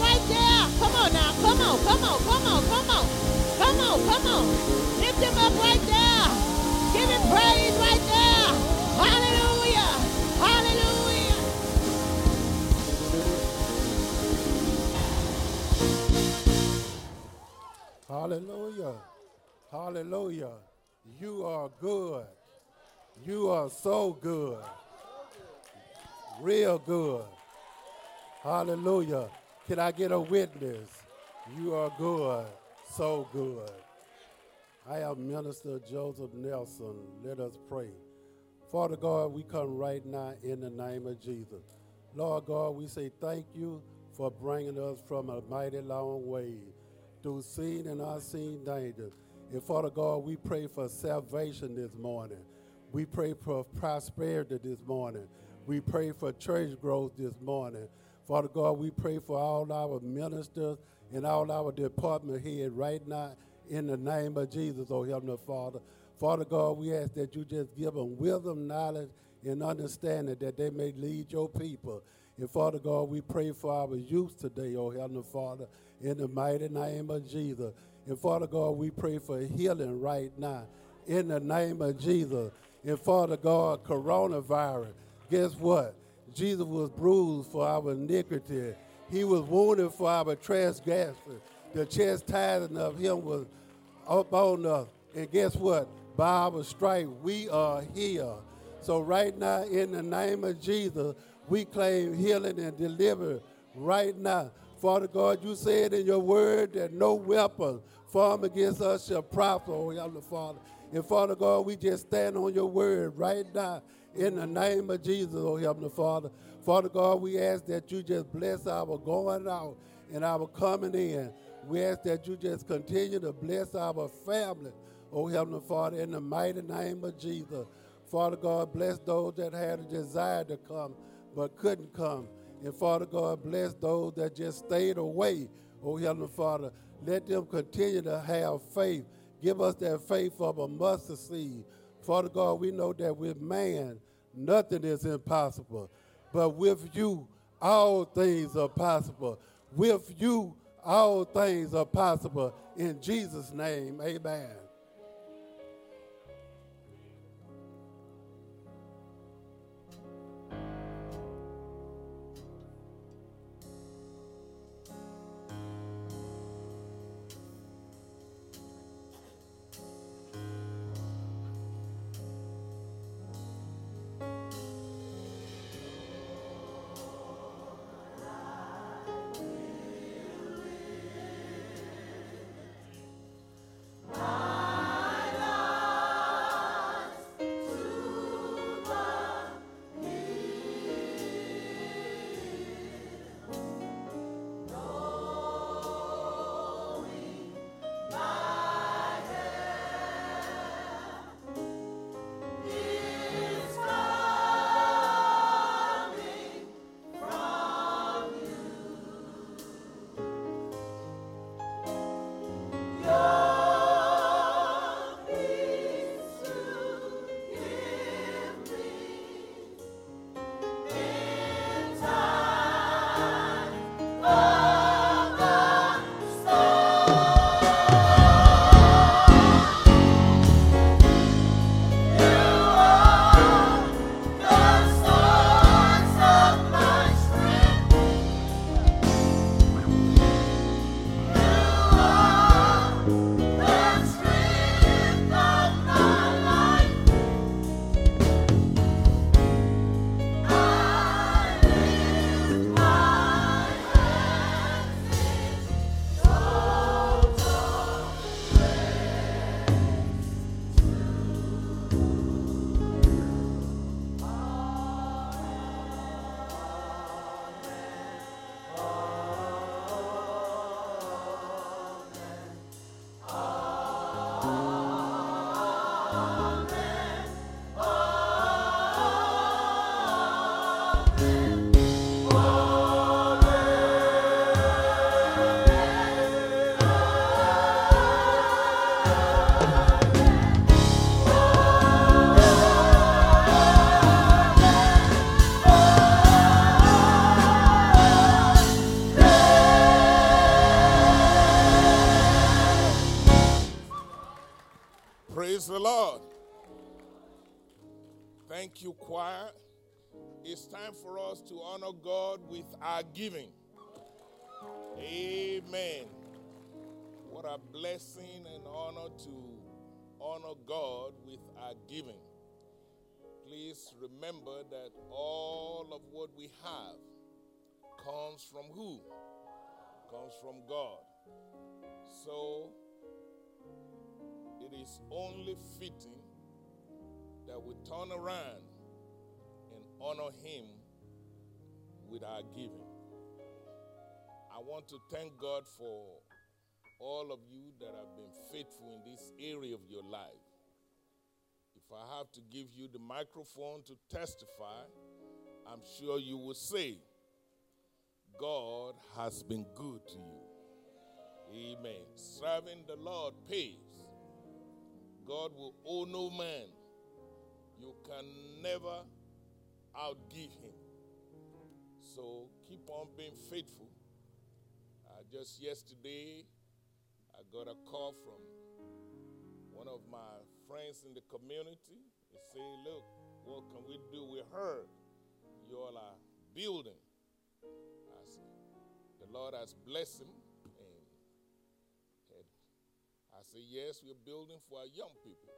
right there. Come on now. Come on. Come on. Come on. Come on. Come on. Come on. Lift him up right there. Give him praise right there. Hallelujah. Hallelujah. Hallelujah. Hallelujah. You are good. You are so good. Real good. Hallelujah. Can I get a witness? You are good. So good. I am Minister Joseph Nelson. Let us pray. Father God, we come right now in the name of Jesus. Lord God, we say thank you for bringing us from a mighty long way through seen and unseen dangers. And Father God, we pray for salvation this morning. We pray for prosperity this morning. We pray for church growth this morning. Father God, we pray for all our ministers and all our department heads right now in the name of Jesus, oh Heavenly Father. Father God, we ask that you just give them wisdom, knowledge, and understanding that they may lead your people. And Father God, we pray for our youth today, oh Heavenly Father, in the mighty name of Jesus. And Father God, we pray for healing right now in the name of Jesus. And Father God, coronavirus, guess what? Jesus was bruised for our iniquity. He was wounded for our transgression. The chastising of him was upon us. And guess what? By our stripe, we are healed. So right now, in the name of Jesus, we claim healing and deliverance right now. Father God, you said in your word that no weapon formed against us shall prosper, oh Father. And Father God, we just stand on your word right now in the name of Jesus, oh Heavenly Father. Father God, we ask that you just bless our going out and our coming in. We ask that you just continue to bless our family, oh Heavenly Father, in the mighty name of Jesus. Father God, bless those that had a desire to come but couldn't come. And Father God, bless those that just stayed away. Oh, Heavenly Father, let them continue to have faith. Give us that faith of a mustard seed. Father God, we know that with man, nothing is impossible. But with you, all things are possible. With you, all things are possible. In Jesus' name, amen. Giving. Amen. What a blessing and honor to honor God with our giving. Please remember that all of what we have comes from who? Comes from God. So it is only fitting that we turn around and honor Him with our giving. I want to thank God for all of you that have been faithful in this area of your life. If I have to give you the microphone to testify, I'm sure you will say, God has been good to you. Amen. Serving the Lord pays. God will owe no man. You can never outgive him. So keep on being faithful. Just yesterday, I got a call from one of my friends in the community. He said, Look, what can we do? We heard you all are building. I said, The Lord has blessed him. And I said, Yes, we're building for our young people.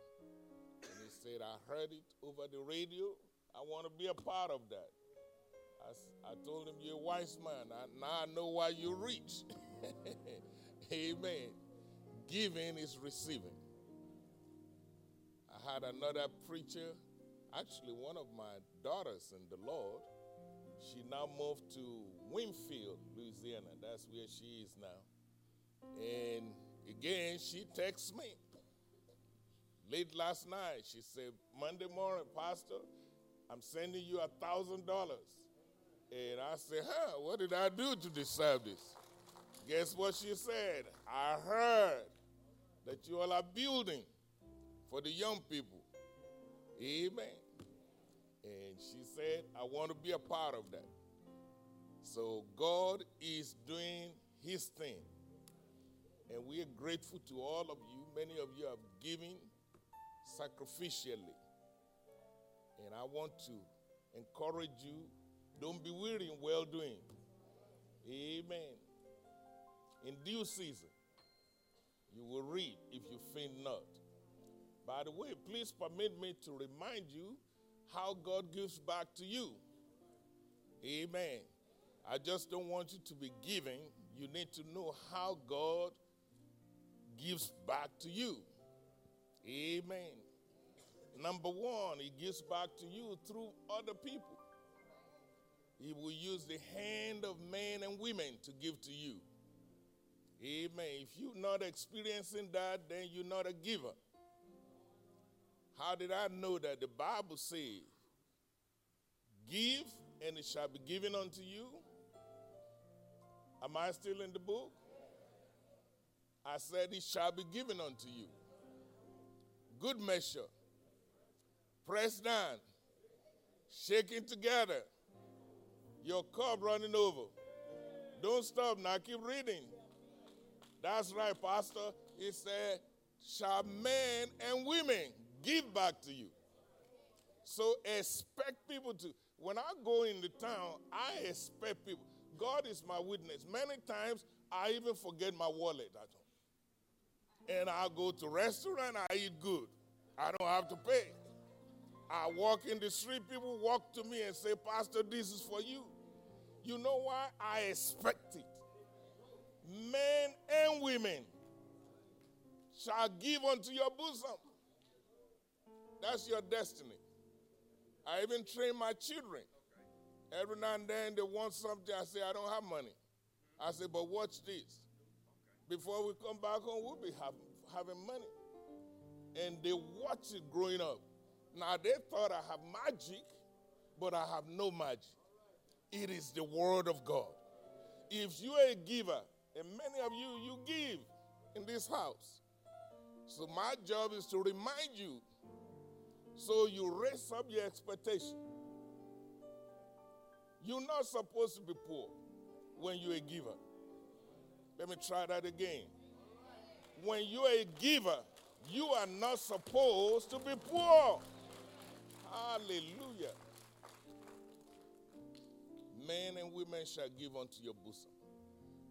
And he said, I heard it over the radio. I want to be a part of that. I, I told him, You're a wise man. I, now I know why you reach. Amen. Giving is receiving. I had another preacher, actually, one of my daughters in the Lord. She now moved to Winnfield, Louisiana. That's where she is now. And again, she texts me. Late last night, she said, Monday morning, Pastor, I'm sending you a thousand dollars. And I said, huh, what did I do to deserve this? Guess what she said? I heard that you all are building for the young people. Amen. And she said, I want to be a part of that. So God is doing his thing. And we are grateful to all of you. Many of you have given sacrificially. And I want to encourage you don't be weary in well doing. Amen. In due season, you will reap if you faint not. By the way, please permit me to remind you how God gives back to you. Amen. I just don't want you to be giving. You need to know how God gives back to you. Amen. Number one, He gives back to you through other people. He will use the hand of men and women to give to you. Amen. If you're not experiencing that, then you're not a giver. How did I know that? The Bible says, Give, and it shall be given unto you. Am I still in the book? I said, It shall be given unto you. Good measure, pressed down, shaking together your cup running over. Don't stop now, keep reading. That's right, Pastor. He said, Shall men and women give back to you? So expect people to. When I go into town, I expect people. God is my witness. Many times I even forget my wallet at home. And I go to restaurant, I eat good. I don't have to pay. I walk in the street, people walk to me and say, Pastor, this is for you. You know why? I expect it. Men and women shall give unto your bosom. That's your destiny. I even train my children. Every now and then they want something. I say, I don't have money. I say, but watch this. Before we come back home, we'll be having money. And they watch it growing up. Now they thought I have magic, but I have no magic. It is the word of God. If you are a giver, and many of you, you give in this house. So my job is to remind you so you raise up your expectation. You're not supposed to be poor when you're a giver. Let me try that again. When you're a giver, you are not supposed to be poor. Hallelujah men and women shall give unto your bosom.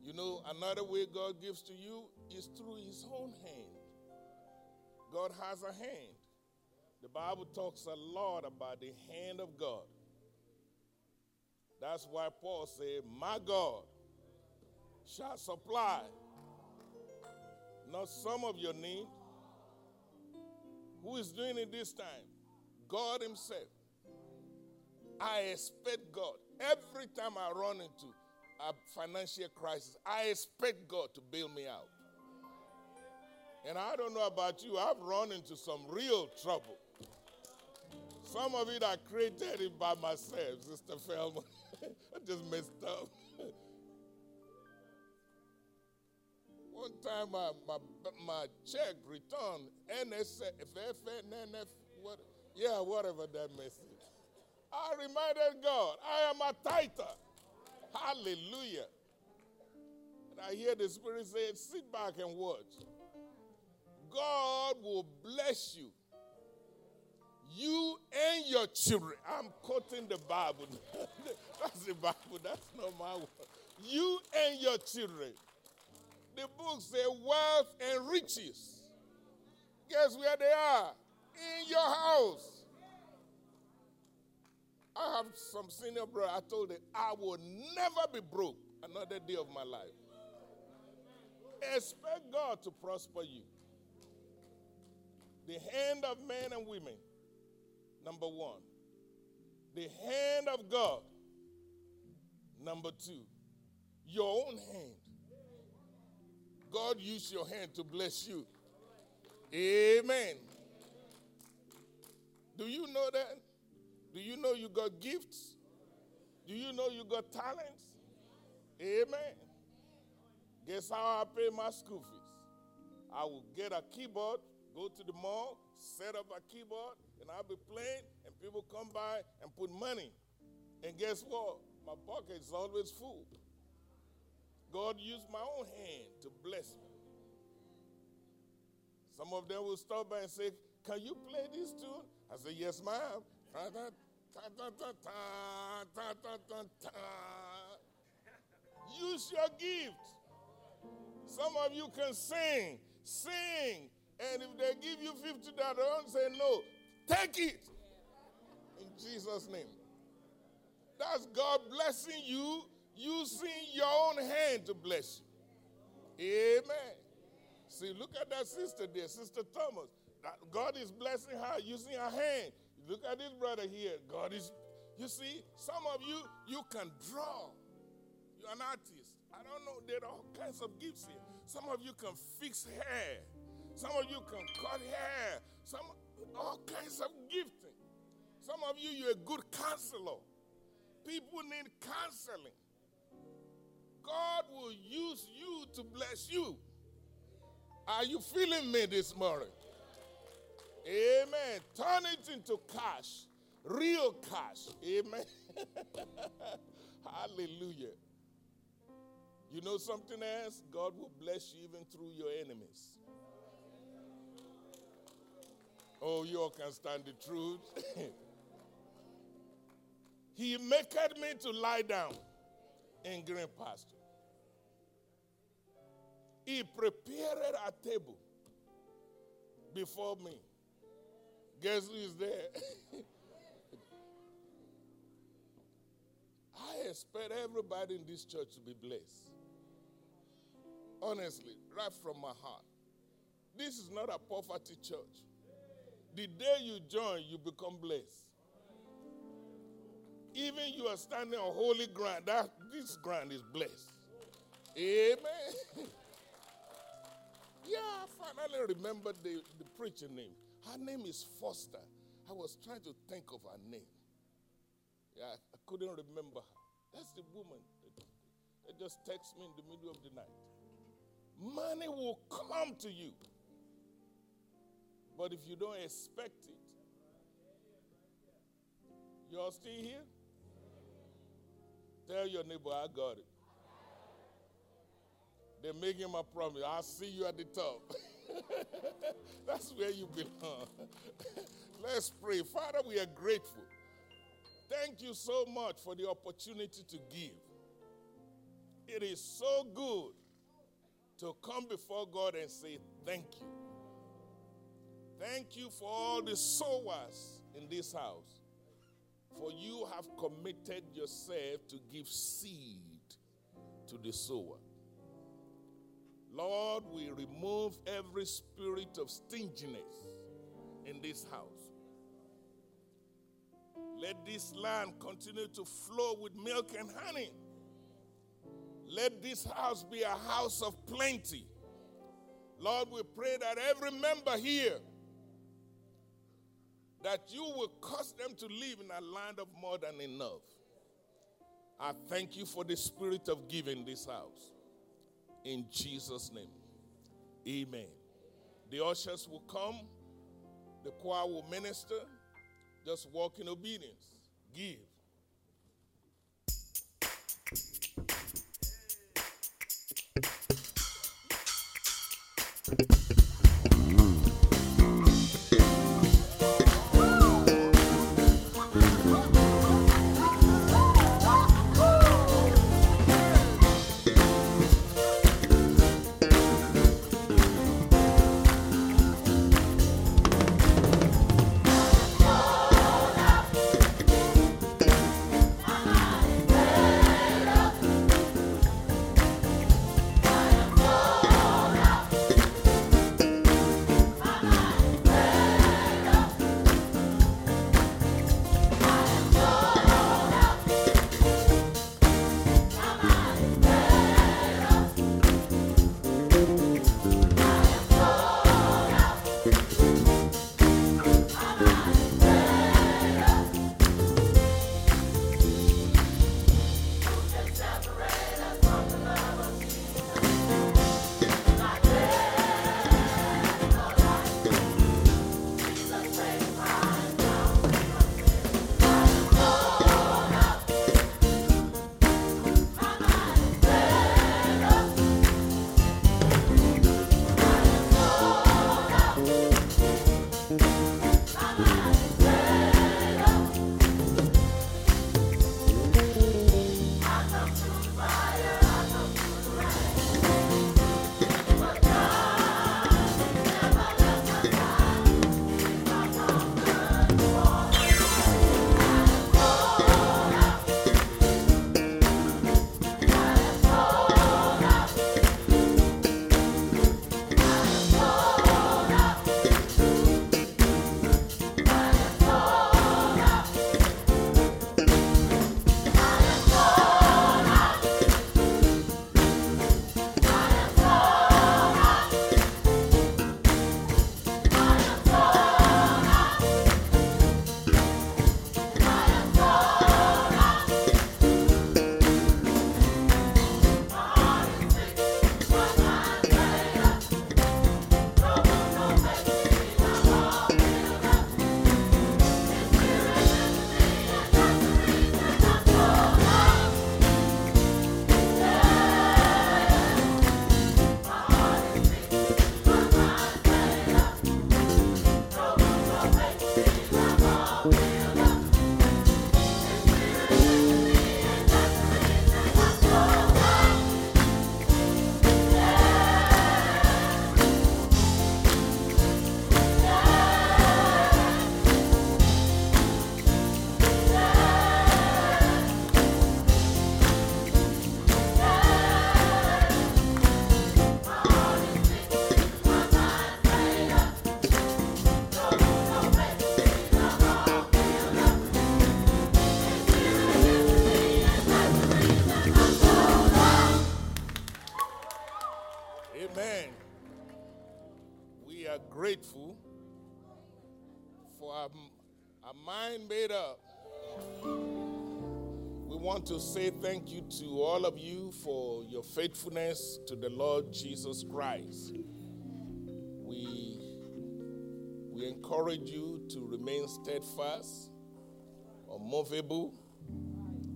You know, another way God gives to you is through his own hand. God has a hand. The Bible talks a lot about the hand of God. That's why Paul said, My God shall supply not some of your need. Who is doing it this time? God Himself. I expect God. Every time I run into a financial crisis, I expect God to bail me out. And I don't know about you, I've run into some real trouble. Some of it I created it by myself, Sister Feldman. I just messed up. One time my, my, my check returned, NSF, NF, what, yeah, whatever that message. I reminded God, I am a tither. Hallelujah. And I hear the Spirit say, sit back and watch. God will bless you. You and your children. I'm quoting the Bible. That's the Bible. That's not my word. You and your children. The book says wealth and riches. Guess where they are? In your house. I have some senior brother. I told him I will never be broke another day of my life. Expect God to prosper you. The hand of men and women, number one. The hand of God, number two. Your own hand. God use your hand to bless you. Amen. Do you know that? Do you know you got gifts? Do you know you got talents? Amen. Guess how I pay my school fees? I will get a keyboard, go to the mall, set up a keyboard, and I'll be playing, and people come by and put money. And guess what? My pocket is always full. God used my own hand to bless me. Some of them will stop by and say, Can you play this tune? I said, Yes, ma'am. Use your gift. Some of you can sing, sing, and if they give you fifty dollars, don't say no. Take it in Jesus' name. That's God blessing you using your own hand to bless you. Amen. See, look at that sister there, Sister Thomas. God is blessing her using her hand. Look at this brother here. God is, you see, some of you, you can draw. You're an artist. I don't know, there are all kinds of gifts here. Some of you can fix hair. Some of you can cut hair. Some, all kinds of gifting. Some of you, you're a good counselor. People need counseling. God will use you to bless you. Are you feeling me this morning? Amen. Turn it into cash, real cash. Amen. Hallelujah. You know something else? God will bless you even through your enemies. Oh, you all can stand the truth. he maketh me to lie down in green pasture. He prepared a table before me. Guess who is there? I expect everybody in this church to be blessed. Honestly, right from my heart. This is not a poverty church. The day you join, you become blessed. Even you are standing on holy ground, that this ground is blessed. Amen. yeah, I finally remember the, the preacher name. Her name is Foster. I was trying to think of her name. Yeah, I couldn't remember her. That's the woman that, that just texts me in the middle of the night. Money will come to you. But if you don't expect it, you're still here? Tell your neighbor, I got it. They're making my promise. I'll see you at the top. That's where you belong. Let's pray. Father, we are grateful. Thank you so much for the opportunity to give. It is so good to come before God and say, Thank you. Thank you for all the sowers in this house. For you have committed yourself to give seed to the sower. Lord, we remove every spirit of stinginess in this house. Let this land continue to flow with milk and honey. Let this house be a house of plenty. Lord, we pray that every member here that you will cause them to live in a land of more than enough. I thank you for the spirit of giving this house. In Jesus' name. Amen. The ushers will come, the choir will minister. Just walk in obedience. Give. To say thank you to all of you for your faithfulness to the Lord Jesus Christ. We, we encourage you to remain steadfast, unmovable,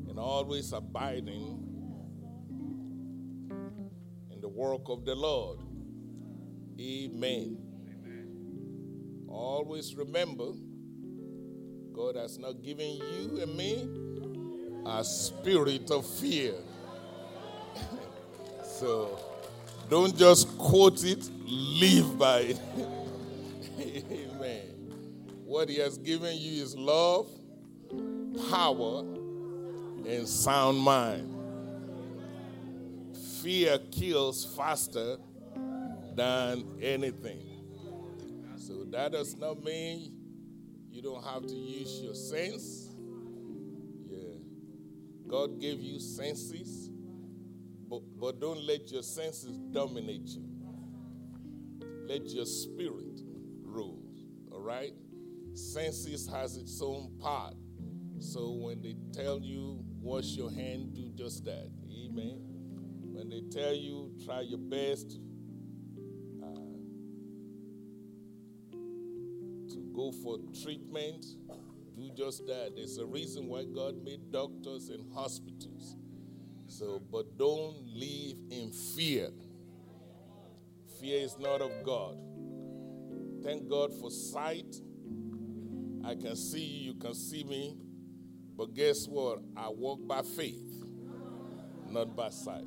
and always abiding in the work of the Lord. Amen. Amen. Always remember, God has not given you and me a spirit of fear. so Don't just quote it, live by it. Amen. What He has given you is love, power, and sound mind. Fear kills faster than anything. So that does not mean you don't have to use your sense. Yeah. God gave you senses, but, but don't let your senses dominate you. Let your spirit rule. All right? Senses has its own part. So when they tell you wash your hand, do just that. Amen. When they tell you try your best go for treatment, do just that. There's a reason why God made doctors and hospitals. So, but don't live in fear. Fear is not of God. Thank God for sight. I can see you, you can see me. But guess what? I walk by faith, not by sight.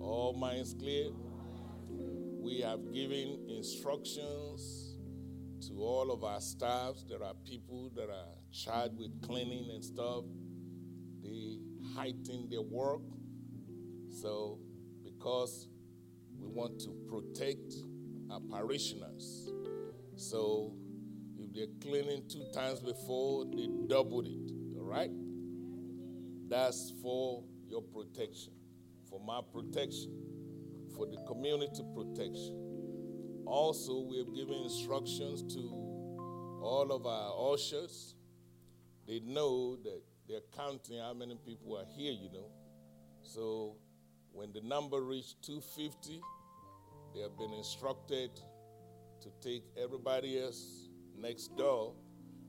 All minds clear. We have given instructions to all of our staffs. There are people that are charged with cleaning and stuff. They heighten their work. So, because we want to protect our parishioners. So, if they're cleaning two times before, they doubled it. All right? That's for your protection, for my protection, for the community protection. Also, we have given instructions to all of our ushers. They know that they're counting how many people are here, you know. So when the number reached 250, they have been instructed to take everybody else next door.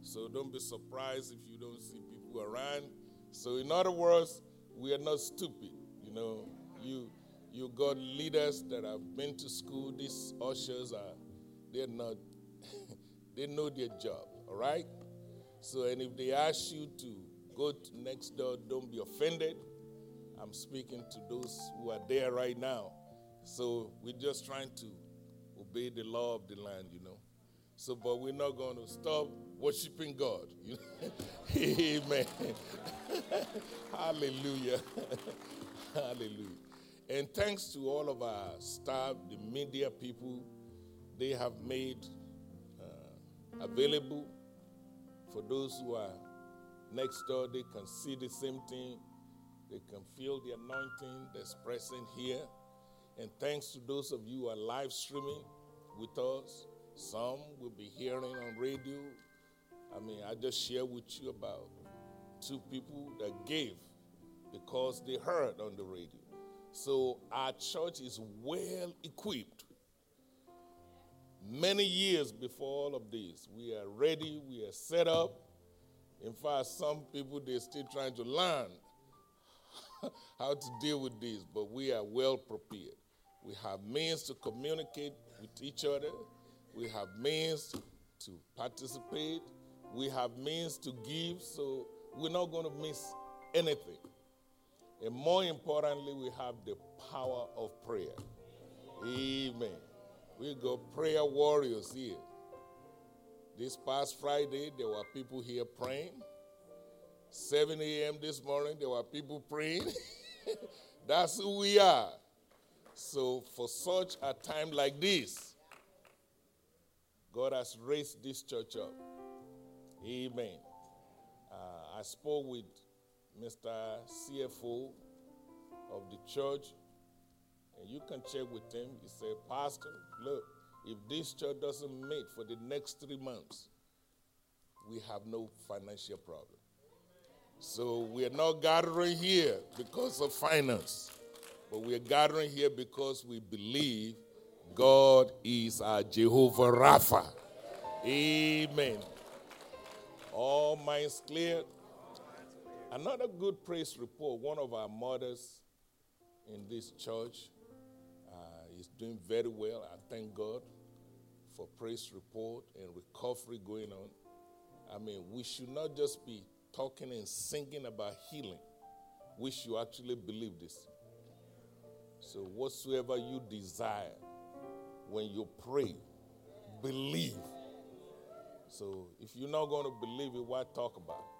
So don't be surprised if you don't see people around. So in other words, we are not stupid, you know. You you got leaders that have been to school. These ushers are, they're not, they know their job, all right? So, and if they ask you to go to next door, don't be offended. I'm speaking to those who are there right now. So, we're just trying to obey the law of the land, you know. So, but we're not going to stop worshiping God. Amen. Hallelujah. Hallelujah. And thanks to all of our staff, the media people, they have made uh, available for those who are next door. They can see the same thing, they can feel the anointing that's present here. And thanks to those of you who are live streaming with us, some will be hearing on radio. I mean, I just share with you about two people that gave because they heard on the radio. So our church is well equipped. Many years before all of this, we are ready, we are set up. In fact, some people they're still trying to learn how to deal with this, but we are well prepared. We have means to communicate with each other. We have means to participate. We have means to give, so we're not going to miss anything. And more importantly, we have the power of prayer. Amen. We got prayer warriors here. This past Friday, there were people here praying. 7 a.m. this morning, there were people praying. That's who we are. So, for such a time like this, God has raised this church up. Amen. Uh, I spoke with Mr. CFO of the church, and you can check with him. He said, Pastor, look, if this church doesn't meet for the next three months, we have no financial problem. So we are not gathering here because of finance, but we are gathering here because we believe God is our Jehovah Rapha. Amen. All minds clear. Another good praise report one of our mothers in this church uh, is doing very well. I thank God for praise report and recovery going on. I mean, we should not just be talking and singing about healing. We should actually believe this. So, whatsoever you desire, when you pray, believe. So, if you're not going to believe it, why talk about it?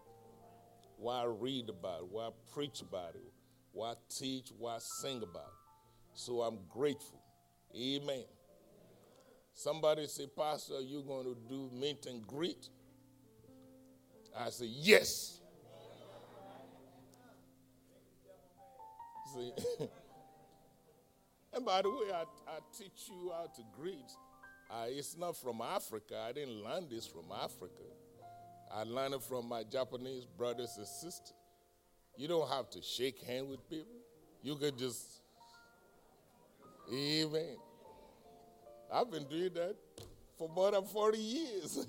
Why read about it? Why preach about it? Why teach? Why sing about it? So, I'm grateful. Amen. Somebody say, Pastor, are you going to do meet and greet? I say, Yes. See? and by the way, I, I teach you how to greet. It's not from Africa. I didn't learn this from Africa. I learned it from my Japanese brothers and sisters. You don't have to shake hands with people. You can just, Amen. I've been doing that for more than 40 years.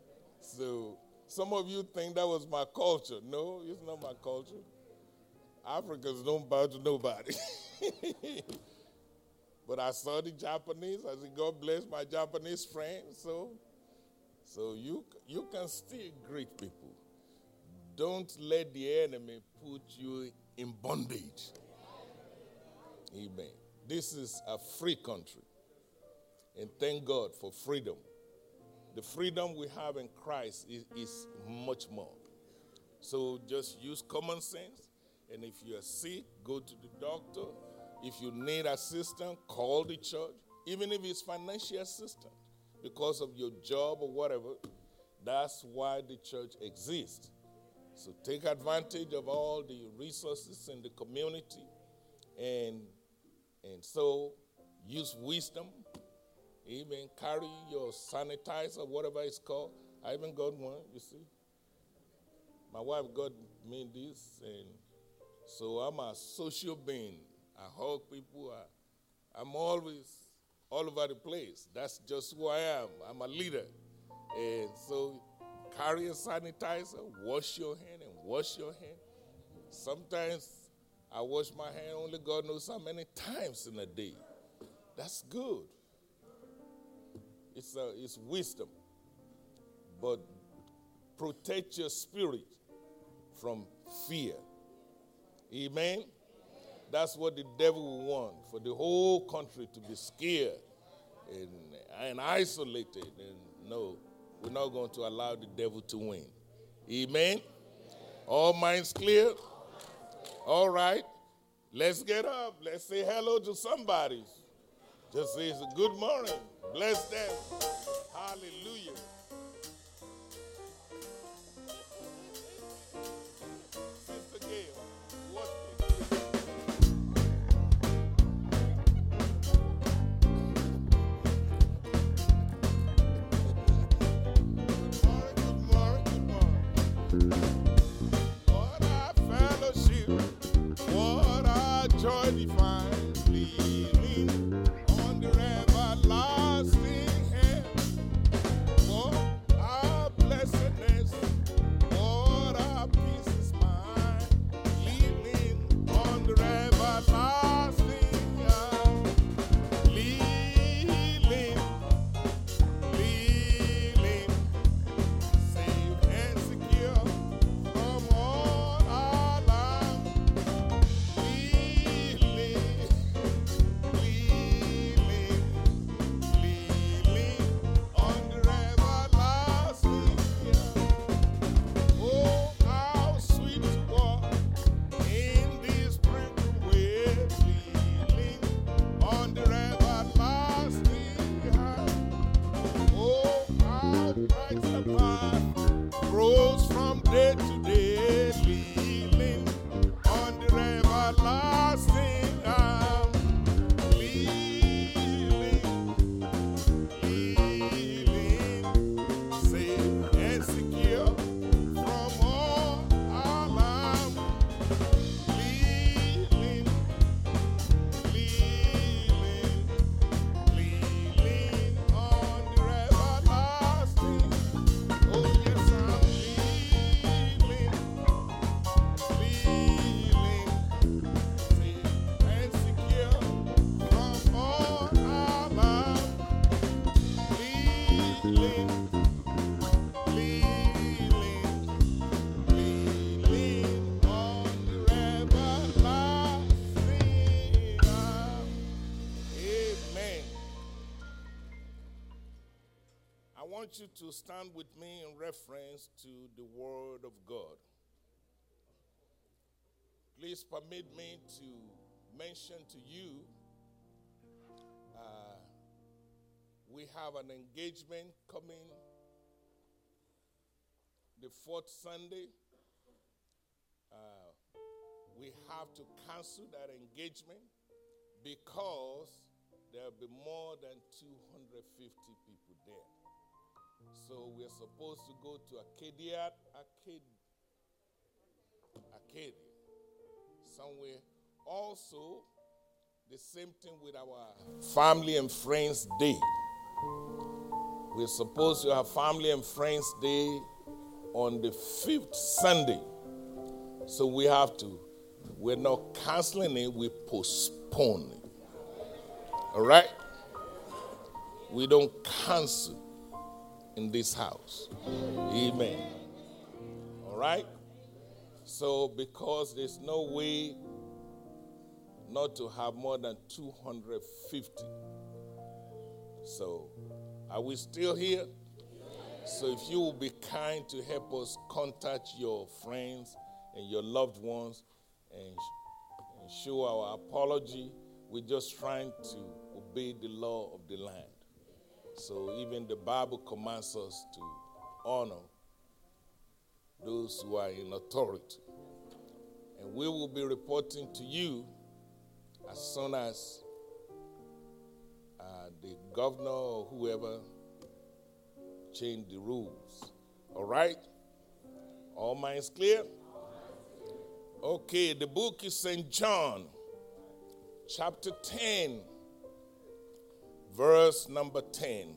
so some of you think that was my culture. No, it's not my culture. Africans don't bow to nobody. but I saw the Japanese. I said, God bless my Japanese friends. So, so you, you can still greet people. Don't let the enemy put you in bondage. Amen. This is a free country. And thank God for freedom. The freedom we have in Christ is, is much more. So just use common sense. And if you're sick, go to the doctor. If you need assistance, call the church. Even if it's financial assistance because of your job or whatever, that's why the church exists. So take advantage of all the resources in the community and and so use wisdom Even Carry your sanitizer, whatever it's called. I even got one, you see. My wife got me this, and so I'm a social being. I hug people. I, I'm always all over the place. That's just who I am. I'm a leader. And so carry a sanitizer, wash your hand, and wash your hand. Sometimes I wash my hand only God knows how many times in a day. That's good. It's, uh, it's wisdom. But protect your spirit from fear. Amen? That's what the devil will want for the whole country to be scared and, and isolated. And no, we're not going to allow the devil to win. Amen? All minds clear? All right. Let's get up. Let's say hello to somebody. Just say good morning. Bless them. Hallelujah. Stand with me in reference to the Word of God. Please permit me to mention to you uh, we have an engagement coming the fourth Sunday. Uh, we have to cancel that engagement because there'll be more than 250 people there. So we're supposed to go to Acadia, Arcade, Arcadia, somewhere. Also, the same thing with our Family and Friends Day. We're supposed to have Family and Friends Day on the fifth Sunday. So we have to, we're not canceling it, we postpone it. All right? We don't cancel in this house. Amen. All right? So, because there's no way not to have more than 250. So, are we still here? So, if you will be kind to help us contact your friends and your loved ones and, and show our apology, we're just trying to obey the law of the land. So even the Bible commands us to honor those who are in authority. And we will be reporting to you as soon as uh, the governor or whoever change the rules. All right? All minds clear? Okay, the book is St. John, chapter 10 verse number 10.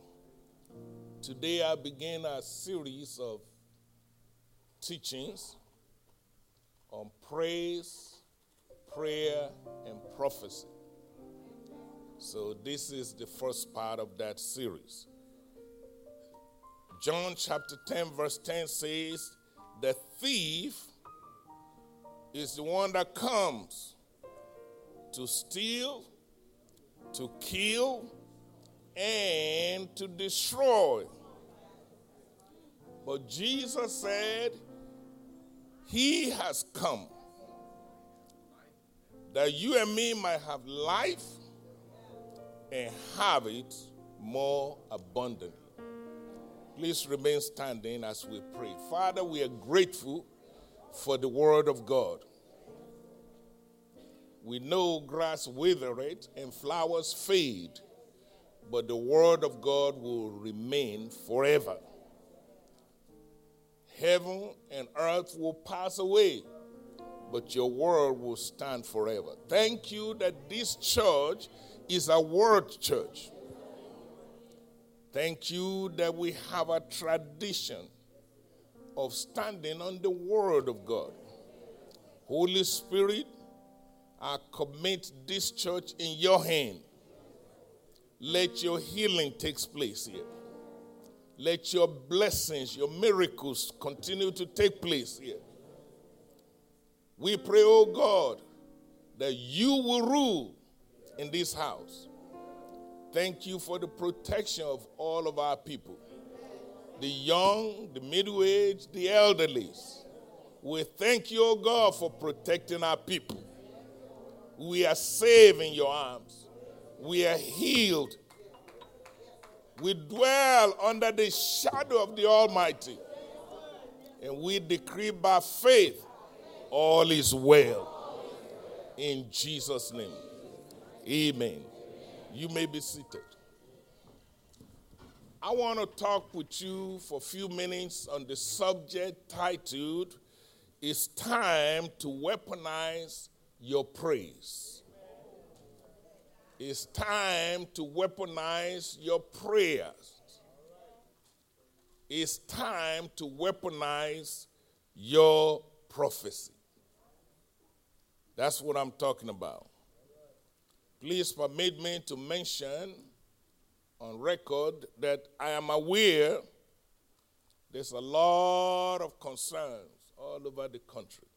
Today I begin a series of teachings on praise, prayer, and prophecy. So, this is the first part of that series. John chapter 10, verse 10 says, The thief is the one that comes to steal, to kill, and to destroy. But Jesus said, He has come that you and me might have life and have it more abundantly. Please remain standing as we pray. Father, we are grateful for the word of God. We know grass withereth and flowers fade but the word of God will remain forever. Heaven and earth will pass away, but your word will stand forever. Thank you that this church is a word church. Thank you that we have a tradition of standing on the word of God. Holy Spirit, I commit this church in your hand. Let your healing take place here. Let your blessings, your miracles continue to take place here. We pray, oh God, that you will rule in this house. Thank you for the protection of all of our people the young, the middle aged, the elderly. We thank you, oh God, for protecting our people. We are safe in your arms we are healed. We dwell under the shadow of the Almighty. And we decree by faith all is well. In Jesus' name. Amen. You may be seated. I want to talk with you for a few minutes on the subject titled, It's Time to Weaponize Your Praise. It's time to weaponize your prayers. It's time to weaponize your prophecy. That's what I'm talking about. Please permit me to mention on record that I am aware there's a lot of concerns all over the country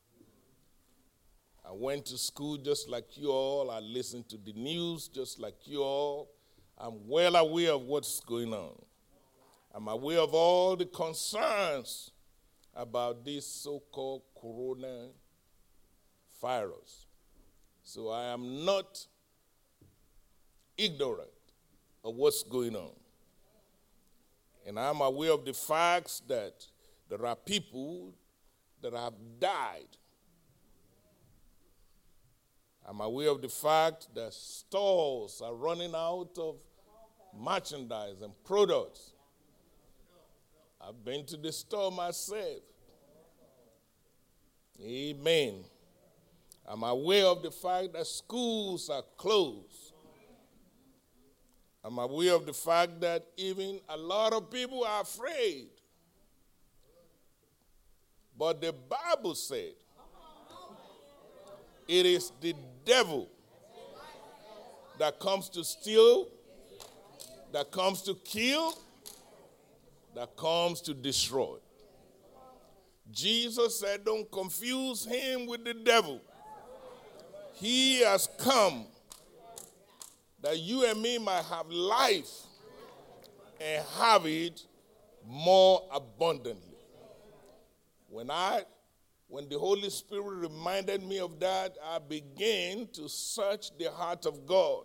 I went to school just like you all. I listened to the news just like you all. I'm well aware of what's going on. I'm aware of all the concerns about this so called corona virus. So I am not ignorant of what's going on. And I'm aware of the facts that there are people that have died. I'm aware of the fact that stores are running out of merchandise and products. I've been to the store myself. Amen. I'm aware of the fact that schools are closed. I'm aware of the fact that even a lot of people are afraid. But the Bible said it is the devil that comes to steal, that comes to kill, that comes to destroy. Jesus said, Don't confuse him with the devil. He has come that you and me might have life and have it more abundantly. When I when the Holy Spirit reminded me of that, I began to search the heart of God.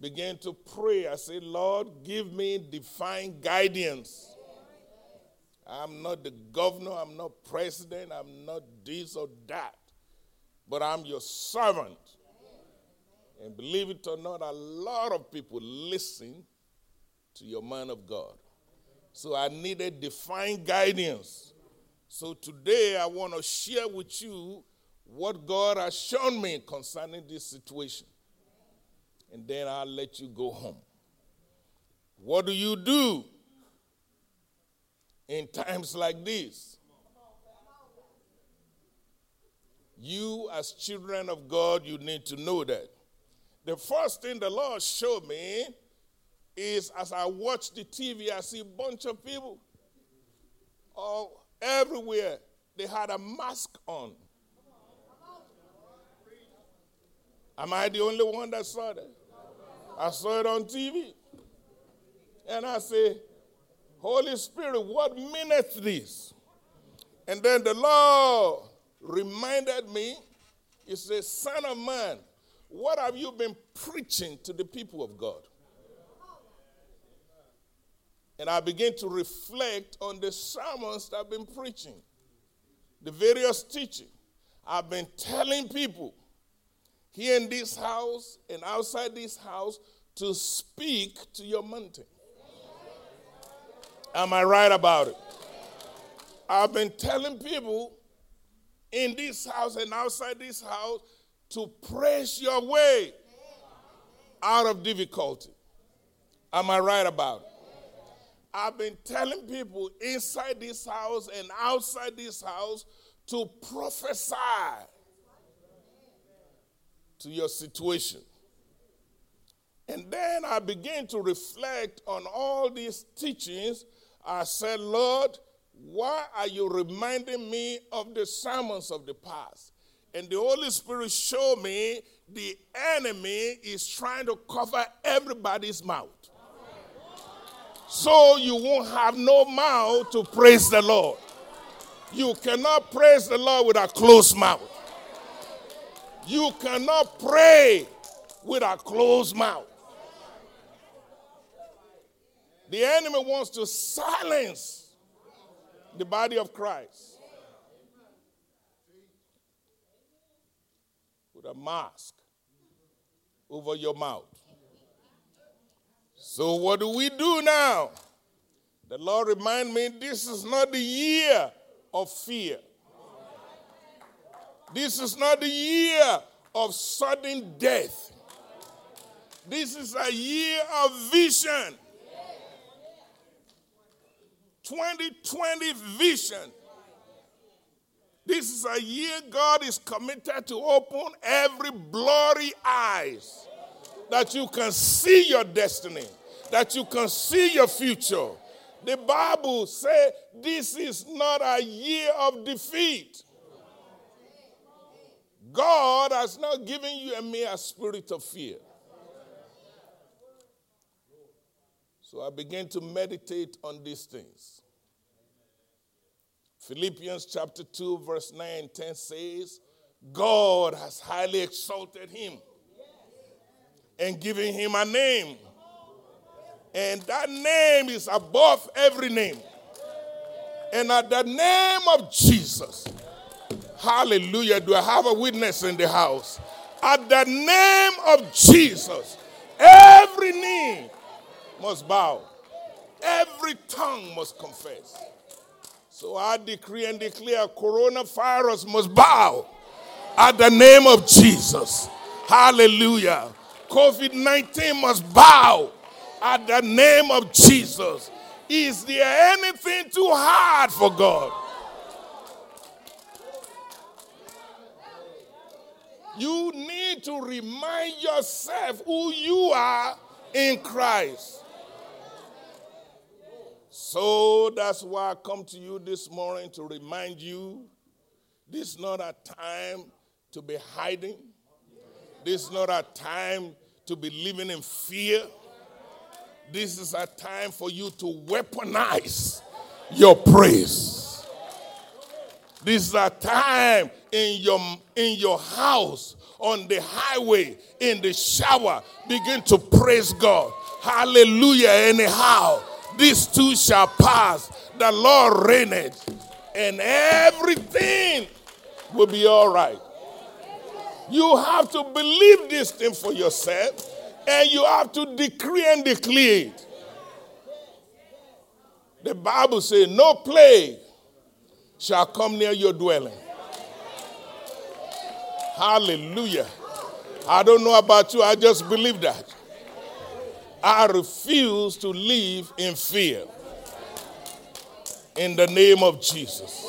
Began to pray. I said, Lord, give me divine guidance. I'm not the governor, I'm not president, I'm not this or that but I'm your servant. And believe it or not, a lot of people listen to your man of God. So I needed divine guidance. So today I want to share with you what God has shown me concerning this situation. And then I'll let you go home. What do you do in times like this? You, as children of God, you need to know that. The first thing the Lord showed me is as I watch the TV, I see a bunch of people all everywhere. They had a mask on. Am I the only one that saw that? I saw it on TV. And I say, Holy Spirit, what meaneth this? And then the Lord reminded me, he said, Son of man, what have you been preaching to the people of God? And I began to reflect on the sermons that I've been preaching, the various teaching. I've been telling people here in this house and outside this house to speak to your mountain. Am I right about it? I've been telling people in this house and outside this house to press your way out of difficulty. Am I right about it? I've been telling people inside this house and outside this house to prophesy to your situation. And then I began to reflect on all these teachings. I said, Lord, why are you reminding me of the sermons of the past? And the Holy Spirit showed me the enemy is trying to cover everybody's mouth. So you won't have no mouth to praise the Lord. You cannot praise the Lord with a closed mouth. You cannot pray with a closed mouth. The enemy wants to silence the body of Christ with a mask over your mouth. So, what do we do now? The Lord remind me this is not the year of fear. This is not the year of sudden death. This is a year of vision. 2020 vision. This is a year God is committed to open every blurry eyes that you can see your destiny, that you can see your future. The Bible says this is not a year of defeat. God has not given you a spirit of fear. So I began to meditate on these things. Philippians chapter 2, verse 9 and 10 says, God has highly exalted him and given him a name. And that name is above every name. And at the name of Jesus, hallelujah, do I have a witness in the house? At the name of Jesus, every knee must bow, every tongue must confess. So I decree and declare coronavirus must bow at the name of Jesus. Hallelujah. COVID 19 must bow at the name of Jesus. Is there anything too hard for God? You need to remind yourself who you are in Christ. So that's why I come to you this morning to remind you this is not a time to be hiding. This is not a time to be living in fear. This is a time for you to weaponize your praise. This is a time in your in your house, on the highway, in the shower, begin to praise God. Hallelujah. Anyhow, these two shall pass. The Lord reigneth, and everything will be all right. You have to believe this thing for yourself, and you have to decree and declare it. The Bible says, No plague shall come near your dwelling. Hallelujah. I don't know about you, I just believe that. I refuse to live in fear. In the name of Jesus.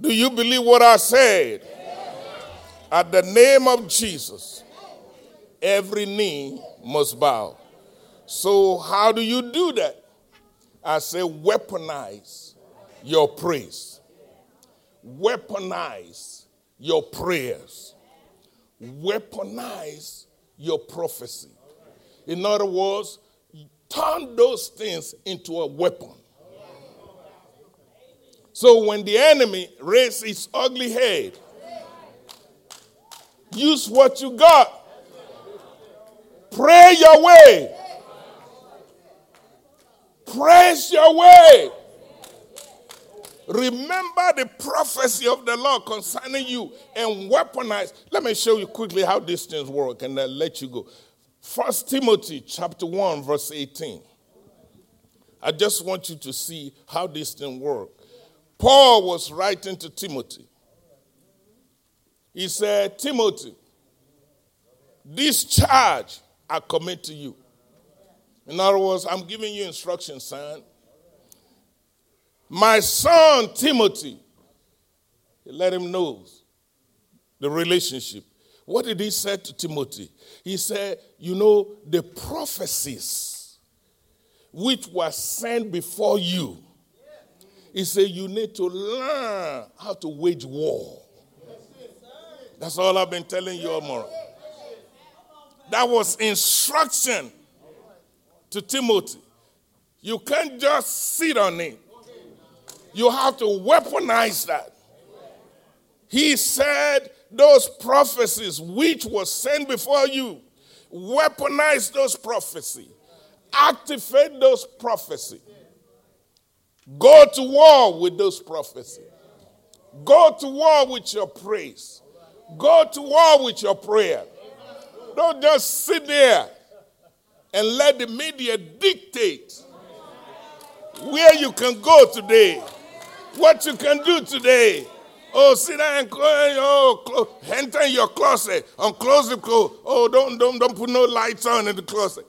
Do you believe what I said? At the name of Jesus, every knee must bow. So, how do you do that? I say, weaponize your praise, weaponize your prayers, weaponize your prophecy. In other words, turn those things into a weapon. So when the enemy raises its ugly head, use what you got. Pray your way. Praise your way. Remember the prophecy of the Lord concerning you and weaponize. Let me show you quickly how these things work and then let you go. First Timothy chapter 1, verse 18. I just want you to see how this thing works. Paul was writing to Timothy. He said, Timothy, this charge I commit to you. In other words, I'm giving you instructions, son. My son Timothy, let him know the relationship. What did he say to Timothy? He said, You know, the prophecies which were sent before you. He said, You need to learn how to wage war. That's all I've been telling you, Amora. That was instruction to Timothy. You can't just sit on it, you have to weaponize that. He said, those prophecies which were sent before you, weaponize those prophecies, activate those prophecies, go to war with those prophecies, go to war with your praise, go to war with your prayer. Don't just sit there and let the media dictate where you can go today, what you can do today. Oh, sit down and oh, enter in your closet unclose the clothes. Oh, don't, don't, don't put no lights on in the closet.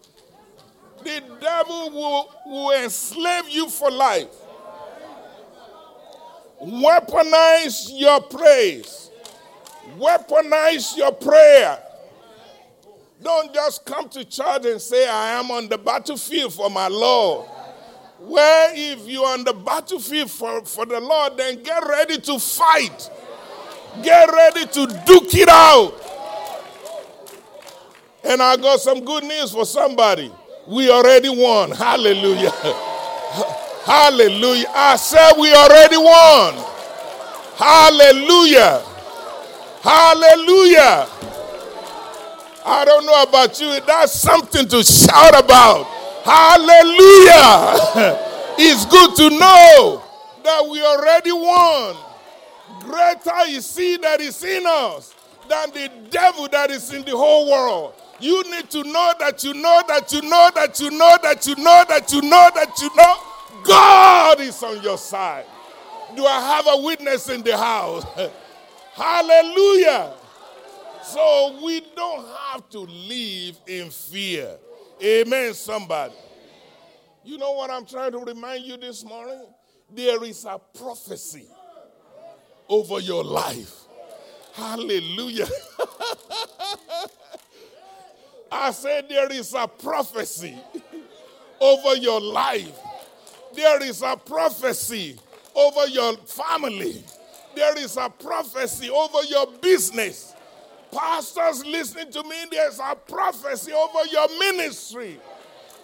The devil will, will enslave you for life. Weaponize your praise. Weaponize your prayer. Don't just come to church and say, I am on the battlefield for my Lord. Well, if you're on the battlefield for, for the Lord, then get ready to fight. Get ready to duke it out. And I got some good news for somebody. We already won. Hallelujah. Hallelujah. I said we already won. Hallelujah. Hallelujah. I don't know about you. That's something to shout about. Hallelujah. it's good to know that we already won. Greater is he that is in us than the devil that is in the whole world. You need to know that you know that you know that you know that you know that you know that you know God is on your side. Do I have a witness in the house? Hallelujah. So we don't have to live in fear. Amen, somebody. You know what I'm trying to remind you this morning? There is a prophecy over your life. Hallelujah. I said there is a prophecy over your life. There is a prophecy over your family. There is a prophecy over your business. Pastors listening to me, there's a prophecy over your ministry.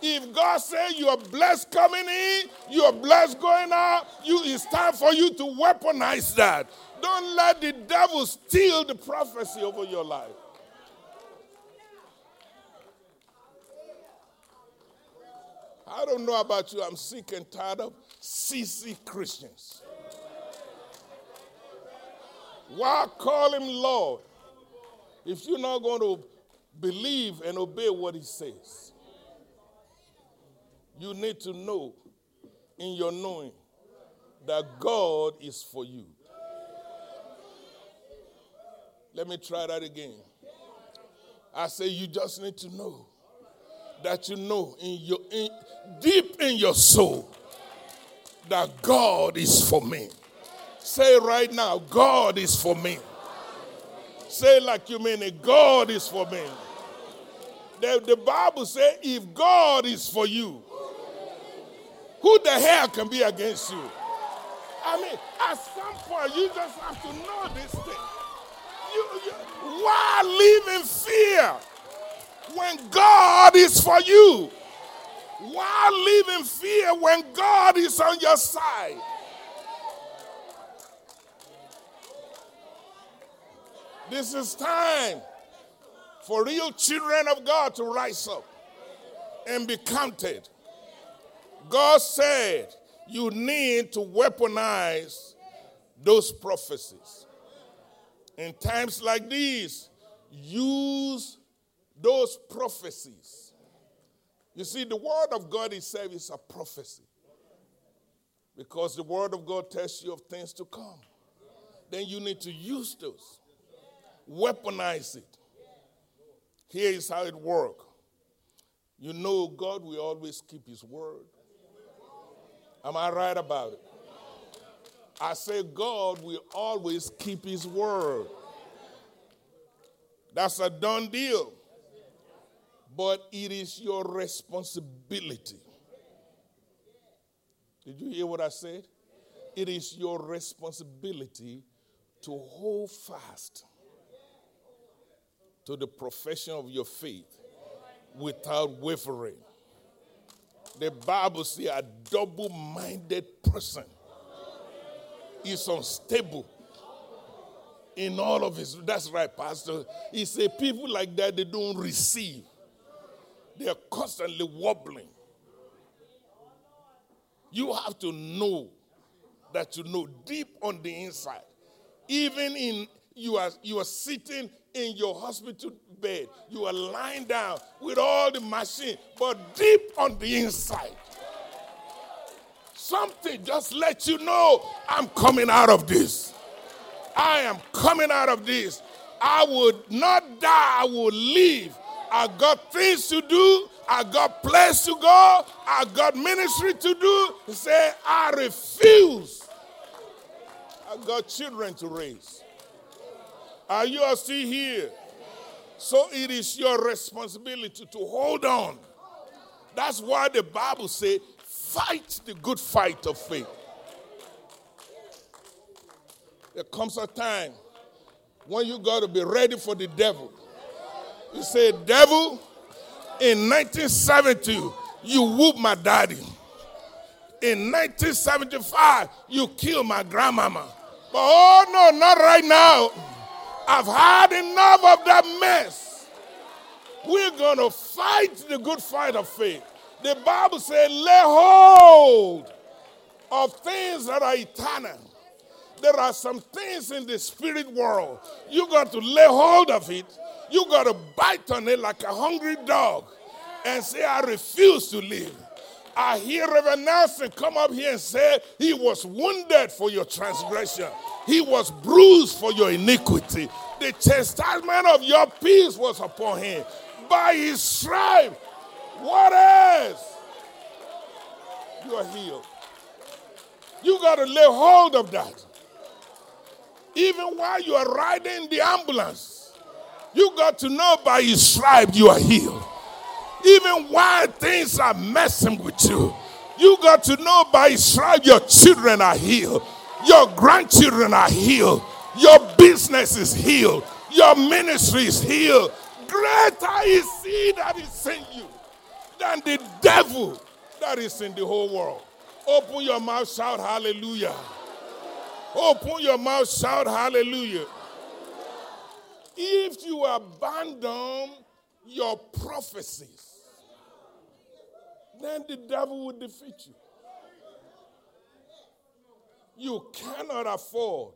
If God says you are blessed coming in, you are blessed going out, you, it's time for you to weaponize that. Don't let the devil steal the prophecy over your life. I don't know about you, I'm sick and tired of CC Christians. Why call him Lord if you're not going to believe and obey what he says? You need to know in your knowing that God is for you. Let me try that again. I say you just need to know that you know in your in, deep in your soul that God is for me. Say right now, God is for me. Say like you mean it, God is for me. The, the Bible says, if God is for you, who the hell can be against you? I mean, at some point, you just have to know this thing. You, you, why live in fear when God is for you? Why live in fear when God is on your side? This is time for real children of God to rise up and be counted. God said you need to weaponize those prophecies. In times like these, use those prophecies. You see, the Word of God itself is a prophecy because the Word of God tells you of things to come. Then you need to use those, weaponize it. Here is how it works. You know, God will always keep His word. Am I right about it? I say God will always keep his word. That's a done deal. But it is your responsibility. Did you hear what I said? It is your responsibility to hold fast to the profession of your faith without wavering. The Bible says a double minded person is unstable in all of his. That's right, Pastor. He said people like that, they don't receive, they're constantly wobbling. You have to know that you know deep on the inside. Even in you are you are sitting in your hospital bed, you are lying down with all the machine, but deep on the inside, something just let you know I'm coming out of this. I am coming out of this. I would not die, I will live. I got things to do, I got place to go, I got ministry to do. Say, I refuse. I got children to raise. Are you are still here? So it is your responsibility to hold on. That's why the Bible says, fight the good fight of faith. There comes a time when you got to be ready for the devil. You say, Devil, In 1970, you whooped my daddy. In 1975, you killed my grandmama. But oh no, not right now. I've had enough of that mess. We're going to fight the good fight of faith. The Bible says, lay hold of things that are eternal. There are some things in the spirit world. You got to lay hold of it. You got to bite on it like a hungry dog and say, I refuse to live. I hear Reverend Nelson come up here and say, He was wounded for your transgression, He was bruised for your iniquity. The chastisement of your peace was upon Him. By His stripe, what else? You are healed. You got to lay hold of that. Even while you are riding the ambulance, you got to know by His stripe you are healed. Even while things are messing with you, you got to know by stripe your children are healed, your grandchildren are healed, your business is healed, your ministry is healed. Greater is He that is in you than the devil that is in the whole world. Open your mouth, shout hallelujah. Open your mouth, shout hallelujah. If you abandon your prophecies, then the devil will defeat you. You cannot afford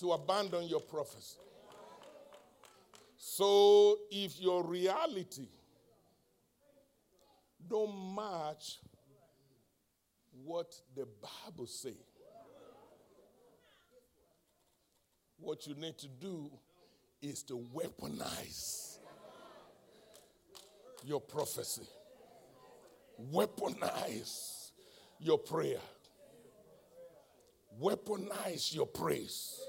to abandon your prophecy. So if your reality don't match what the Bible says, what you need to do is to weaponize your prophecy weaponize your prayer, weaponize your praise.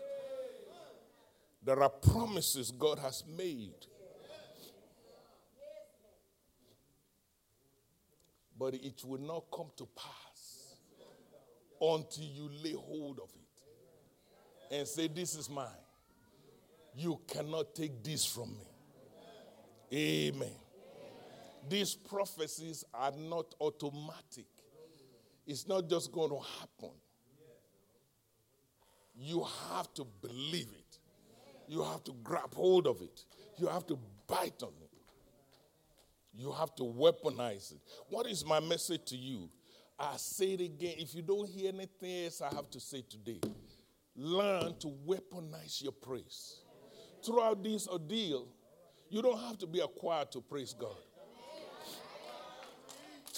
There are promises God has made. But it will not come to pass until you lay hold of it and say, This is mine. You cannot take this from me. Amen. These prophecies are not automatic. It's not just going to happen. You have to believe it. You have to grab hold of it. You have to bite on it. You have to weaponize it. What is my message to you? I say it again. If you don't hear anything else I have to say today, learn to weaponize your praise. Throughout this ordeal, you don't have to be a choir to praise God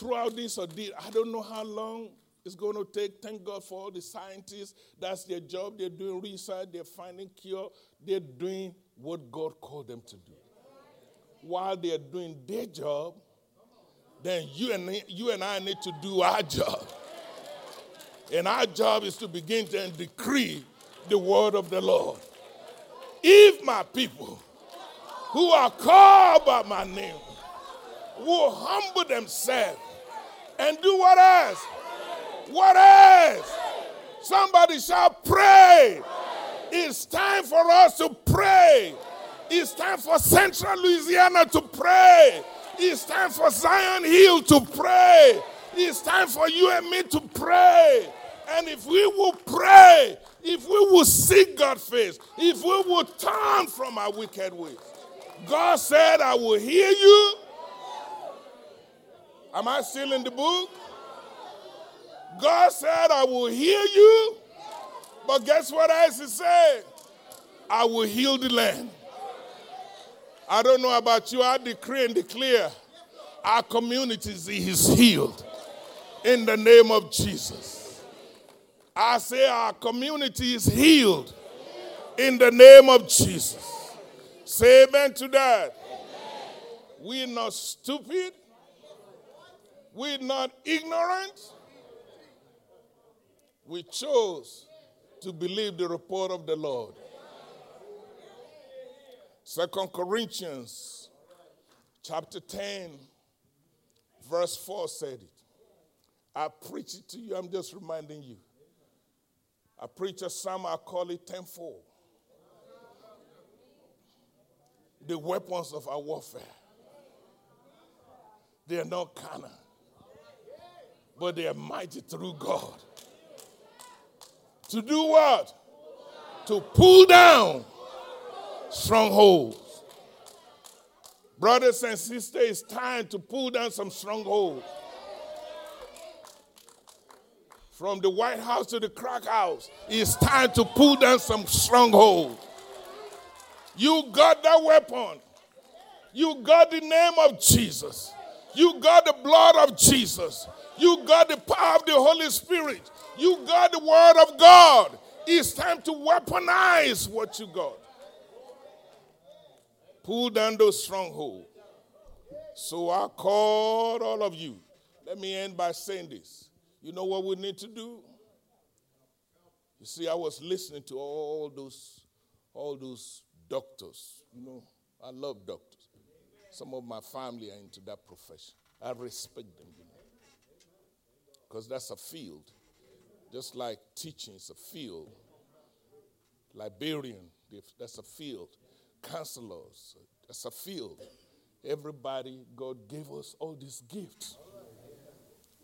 throughout this ordeal, I don't know how long it's going to take. Thank God for all the scientists. That's their job. They're doing research, they're finding cure, they're doing what God called them to do. While they're doing their job, then you and, you and I need to do our job. And our job is to begin to decree the word of the Lord. If my people who are called by my name will humble themselves and do what else? What else? Somebody shall pray. It's time for us to pray. It's time for Central Louisiana to pray. It's time for Zion Hill to pray. It's time for you and me to pray. And if we will pray, if we will seek God's face, if we will turn from our wicked ways, God said, I will hear you Am I still in the book? God said, I will heal you. But guess what else he said? I will heal the land. I don't know about you. I decree and declare our community is healed in the name of Jesus. I say our community is healed in the name of Jesus. Say amen to that. We're not stupid. We're not ignorant. We chose to believe the report of the Lord. Second Corinthians chapter 10, verse 4 said it. I preach it to you, I'm just reminding you. I preach a psalm, I call it tenfold. The weapons of our warfare They are not carnal, but they are mighty through God. To do what? To pull down strongholds. Brothers and sisters, it's time to pull down some strongholds. From the White House to the crack house, it's time to pull down some strongholds. You got that weapon. You got the name of Jesus. You got the blood of Jesus. You got the power of the Holy Spirit. You got the word of God. It's time to weaponize what you got. Pull down those strongholds. So I called all of you. Let me end by saying this. You know what we need to do? You see, I was listening to all those, all those doctors. You know, I love doctors. Some of my family are into that profession. I respect them, you know. Because that's a field. Just like teaching is a field. Liberian, that's a field. Counselors, that's a field. Everybody, God gave us all these gifts.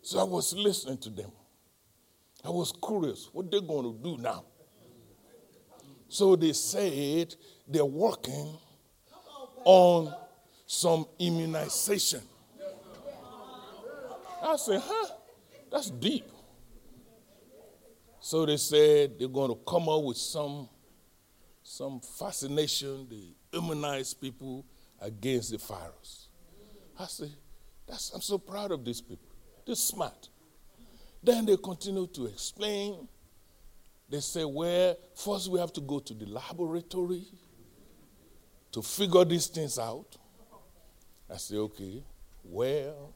So I was listening to them. I was curious what they're going to do now. So they said they're working on some immunization. I said, huh? That's deep. So they said they're going to come up with some, some fascination. They immunize people against the virus. I said, that's, I'm so proud of these people. They're smart. Then they continue to explain. They say, well, first we have to go to the laboratory to figure these things out. I say, okay, well.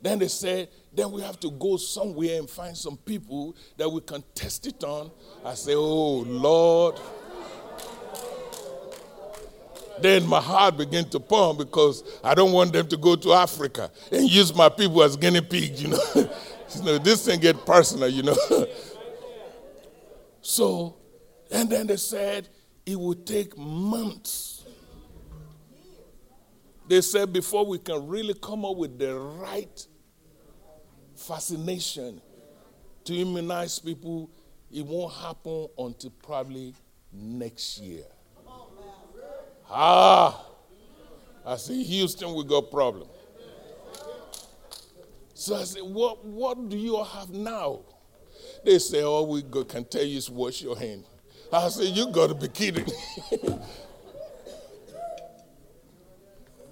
Then they said, then we have to go somewhere and find some people that we can test it on. I say, oh, Lord. Then my heart began to pump because I don't want them to go to Africa and use my people as guinea pigs, you know. you know this thing get personal, you know. so, and then they said it would take months they said before we can really come up with the right vaccination to immunize people, it won't happen until probably next year. Ah, I see Houston, we got problem. So I said, what, what do you have now? They say, all we can tell you is wash your hand. I said, you got to be kidding.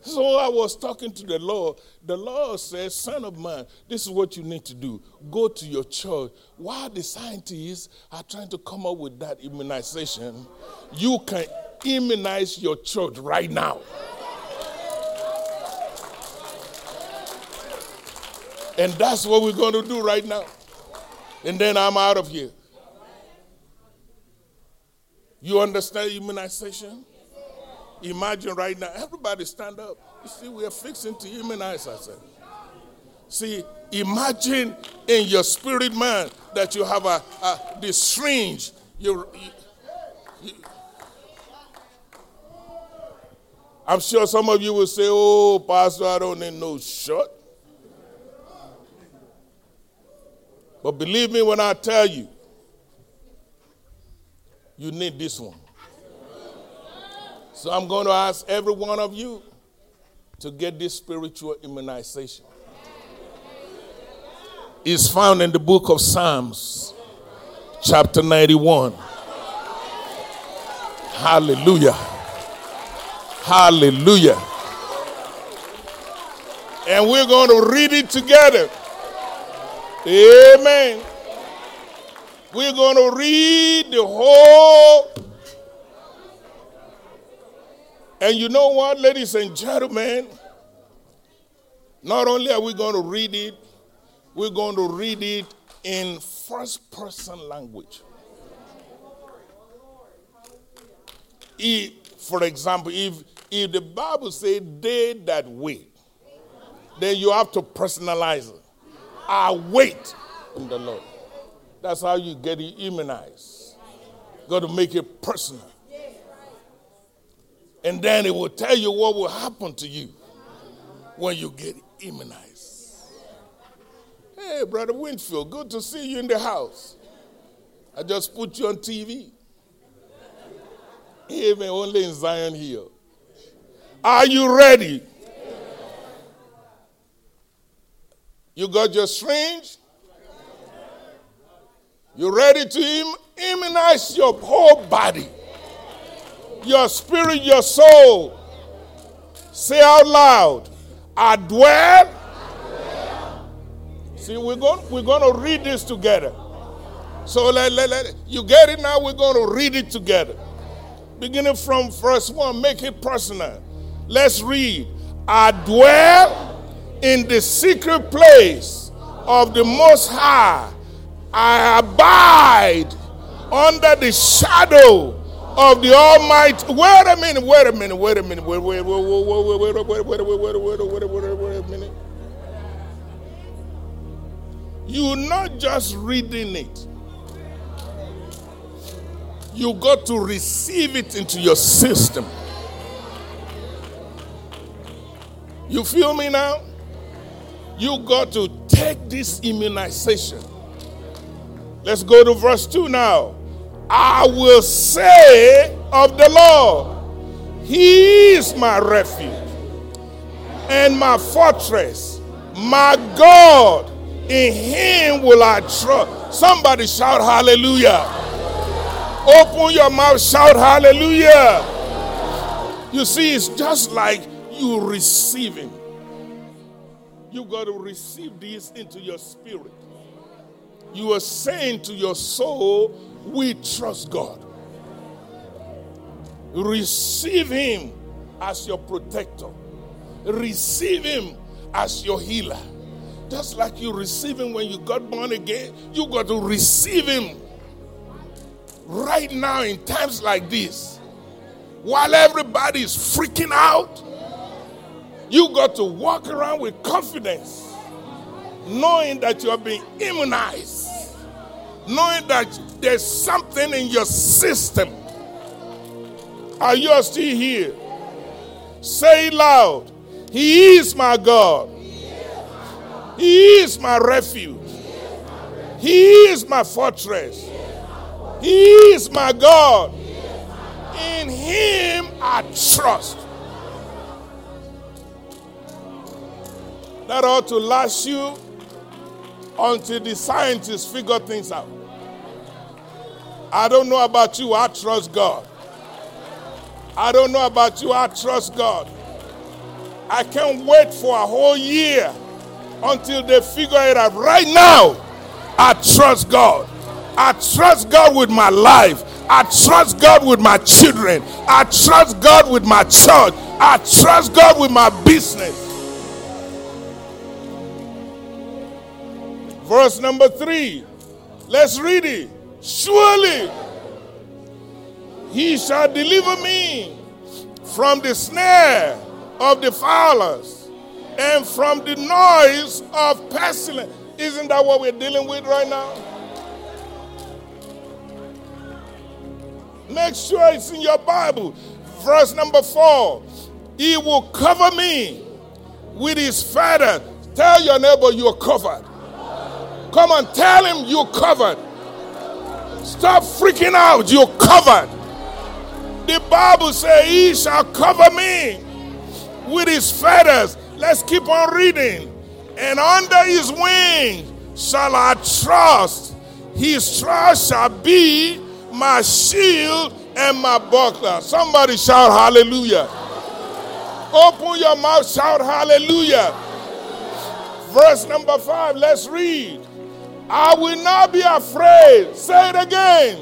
So I was talking to the Lord. The Lord says, Son of man, this is what you need to do. Go to your church. While the scientists are trying to come up with that immunization, you can immunize your church right now. And that's what we're going to do right now. And then I'm out of here. You understand immunization? Imagine right now, everybody stand up. You see, we are fixing to immunize ourselves. See, imagine in your spirit man that you have a, a this strange. You, you, I'm sure some of you will say, "Oh, Pastor, I don't need no shot." But believe me when I tell you, you need this one. So I'm going to ask every one of you to get this spiritual immunization. It's found in the book of Psalms, chapter 91. Hallelujah. Hallelujah. And we're going to read it together. Amen. We're going to read the whole and you know what, ladies and gentlemen? Not only are we going to read it, we're going to read it in first person language. If, for example, if, if the Bible says they that wait, then you have to personalize it. I wait in the Lord. That's how you get immunized. Got to make it personal. And then it will tell you what will happen to you when you get immunized. Hey, Brother Winnfield, good to see you in the house. I just put you on TV. Even only in Zion Hill. Are you ready? You got your syringe? You ready to immunize your whole body? Your spirit, your soul. Say out loud, I dwell. See, we're going, we're going to read this together. So let, let, let, you get it now? We're going to read it together. Beginning from verse 1, make it personal. Let's read. I dwell in the secret place of the Most High. I abide under the shadow of the Almighty. Wait a minute, wait a minute, wait a minute, wait, wait, wait, wait, wait, wait, wait, wait, wait, wait, wait, wait, wait, wait, a minute. You're not just reading it. You got to receive it into your system. You feel me now? You got to take this immunization. Let's go to verse 2 now. I will say of the Lord, He is my refuge and my fortress, my God. In Him will I trust. Somebody shout hallelujah. Open your mouth, shout hallelujah. You see, it's just like you receiving. You got to receive this into your spirit. You are saying to your soul, We trust God. Receive Him as your protector, receive Him as your healer. Just like you receive Him when you got born again, you got to receive Him right now in times like this. While everybody is freaking out, you got to walk around with confidence, knowing that you are being immunized, knowing that there's something in your system. Are you still here? Say it loud. He is my God. He is my refuge. He is my fortress. He is my God. In Him I trust. That ought to last you until the scientists figure things out. I don't know about you, I trust God. I don't know about you, I trust God. I can't wait for a whole year until they figure it out. Right now, I trust God. I trust God with my life. I trust God with my children. I trust God with my church. I trust God with my business. Verse number three. Let's read it. Surely he shall deliver me from the snare of the fowlers and from the noise of pestilence. Isn't that what we're dealing with right now? Make sure it's in your Bible. Verse number four. He will cover me with his feather. Tell your neighbor you're covered. Come on, tell him you're covered. Stop freaking out. You're covered. The Bible says, He shall cover me with his feathers. Let's keep on reading. And under his wing shall I trust. His trust shall be my shield and my buckler. Somebody shout hallelujah. Open your mouth, shout hallelujah. Verse number five, let's read. I will not be afraid. Say it again.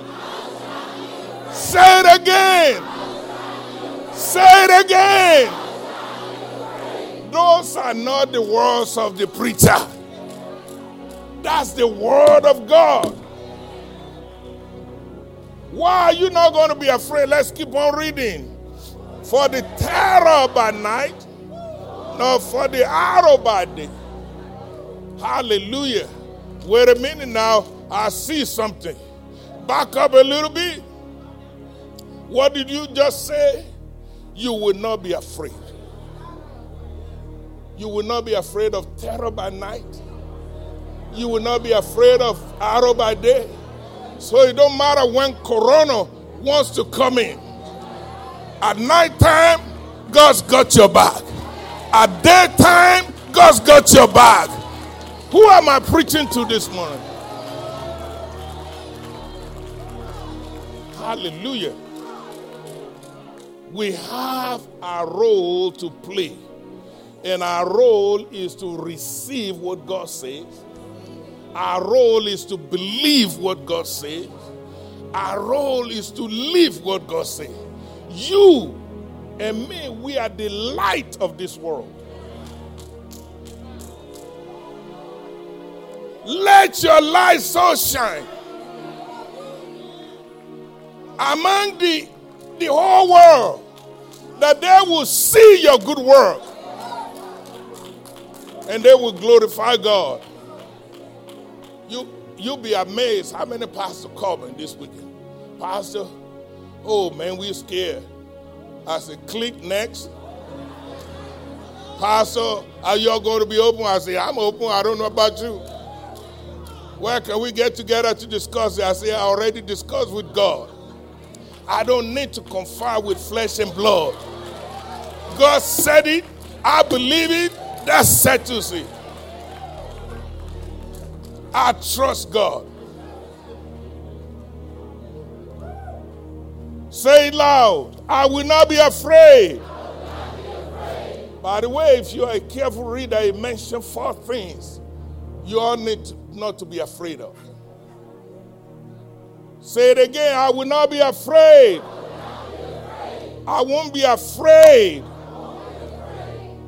Say it again. Say it again. Those are not the words of the preacher. That's the word of God. Why are you not going to be afraid? Let's keep on reading. For the terror by night, nor for the arrow by day. Hallelujah. Wait a minute now. I see something. Back up a little bit. What did you just say? You will not be afraid. You will not be afraid of terror by night. You will not be afraid of arrow by day. So it don't matter when Corona wants to come in. At night time, God's got your back. At daytime, God's got your back. Who am I preaching to this morning? Hallelujah. We have a role to play, and our role is to receive what God says. Our role is to believe what God says. Our role is to live what God says. You and me, we are the light of this world. Let your light so shine among the, the whole world that they will see your good work and they will glorify God. You, you'll be amazed how many pastors me this weekend. Pastor, oh man, we're scared. I said, click next. Pastor, are y'all going to be open? I said, I'm open. I don't know about you. Where can we get together to discuss it? I say, I already discussed with God. I don't need to confer with flesh and blood. God said it. I believe it. That settles it. I trust God. Say it loud. I will not be afraid. By the way, if you are a careful reader, he mentioned four things you all need to, not to be afraid of. Say it again. I will not be afraid. I won't be afraid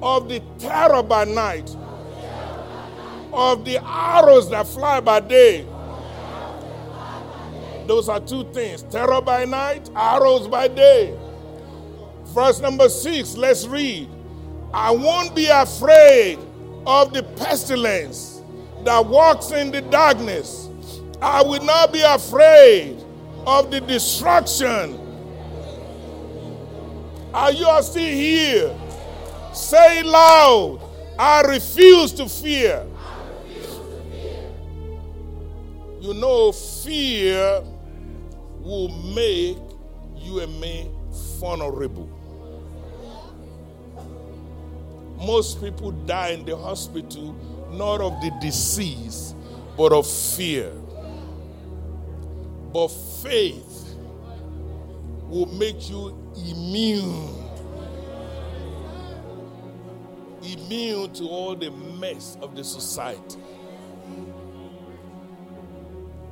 of the terror by night, of the arrows that fly by day. Those are two things terror by night, arrows by day. Verse number six, let's read. I won't be afraid of the pestilence that walks in the darkness. I will not be afraid of the destruction. Are you still here? Say loud. I refuse to fear. You know, fear will make you and me vulnerable. Most people die in the hospital not of the disease, but of fear. But faith will make you immune. Immune to all the mess of the society.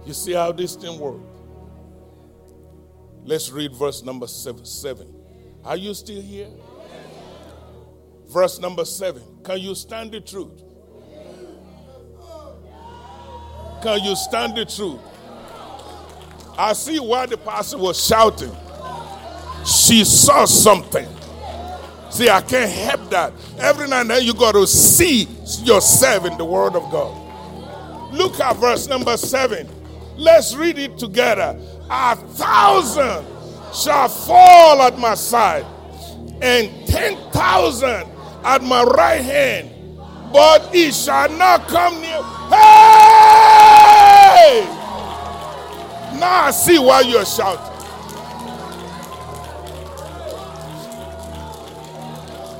You see how this thing works? Let's read verse number seven. seven. Are you still here? Verse number seven. Can you stand the truth? Can you stand the truth? I see why the pastor was shouting. She saw something. See, I can't help that. Every now and then you got to see yourself in the Word of God. Look at verse number seven. Let's read it together. A thousand shall fall at my side, and ten thousand at my right hand, but it shall not come near. Hey! Now I see why you're shouting.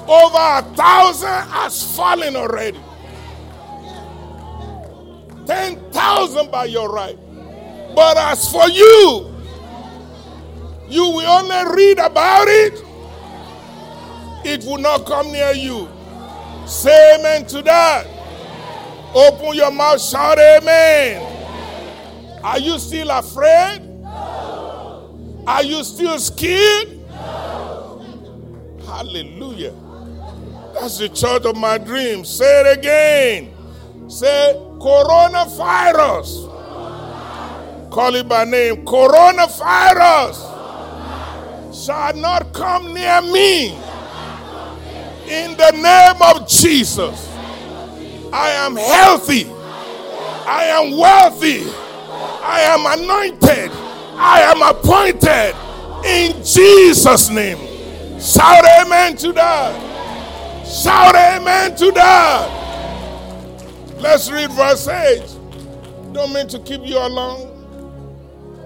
Over a thousand has fallen already. Ten thousand by your right. But as for you, you will only read about it, it will not come near you. Say amen to that. Open your mouth, shout amen. Are you still afraid? No. Are you still scared? No. Hallelujah. That's the church of my dreams. Say it again. Say coronavirus. coronavirus. Call it by name. Coronavirus, coronavirus. shall not come near me. In the name of Jesus. I am healthy. I am wealthy. I am anointed. I am appointed in Jesus' name. Shout amen to that. Shout amen to that. Let's read verse 8. Don't mean to keep you along.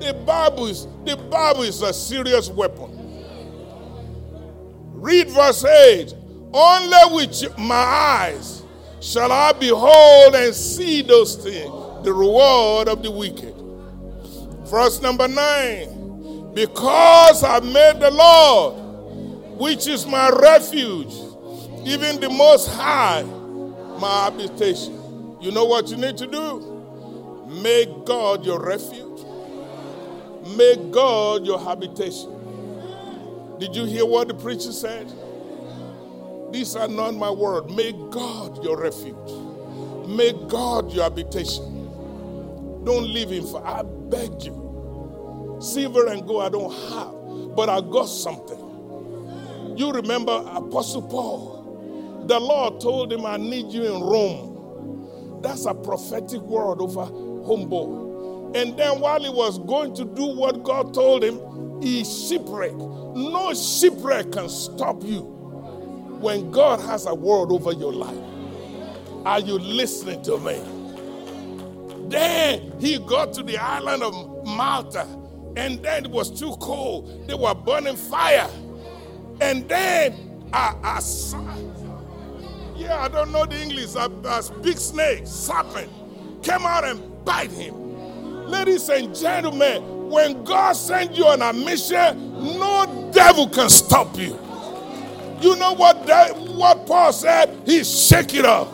The Bible is the Bible is a serious weapon. Read verse 8. Only with my eyes shall I behold and see those things, the reward of the wicked. Verse number 9. Because I made the Lord, which is my refuge, even the Most High, my habitation. You know what you need to do? Make God your refuge. Make God your habitation. Did you hear what the preacher said? These are not my words. Make God your refuge. Make God your habitation. Don't leave him for I beg you. Silver and gold I don't have, but I got something. You remember Apostle Paul. The Lord told him, I need you in Rome. That's a prophetic word over homeboy. And then while he was going to do what God told him, he shipwrecked. No shipwreck can stop you when God has a word over your life. Are you listening to me? Then he got to the island of Malta, and then it was too cold. They were burning fire. And then a, a yeah, I don't know the English, a, a big snake, serpent, came out and bite him. Ladies and gentlemen, when God sends you on a mission, no devil can stop you. You know what that, what Paul said? He shake it up.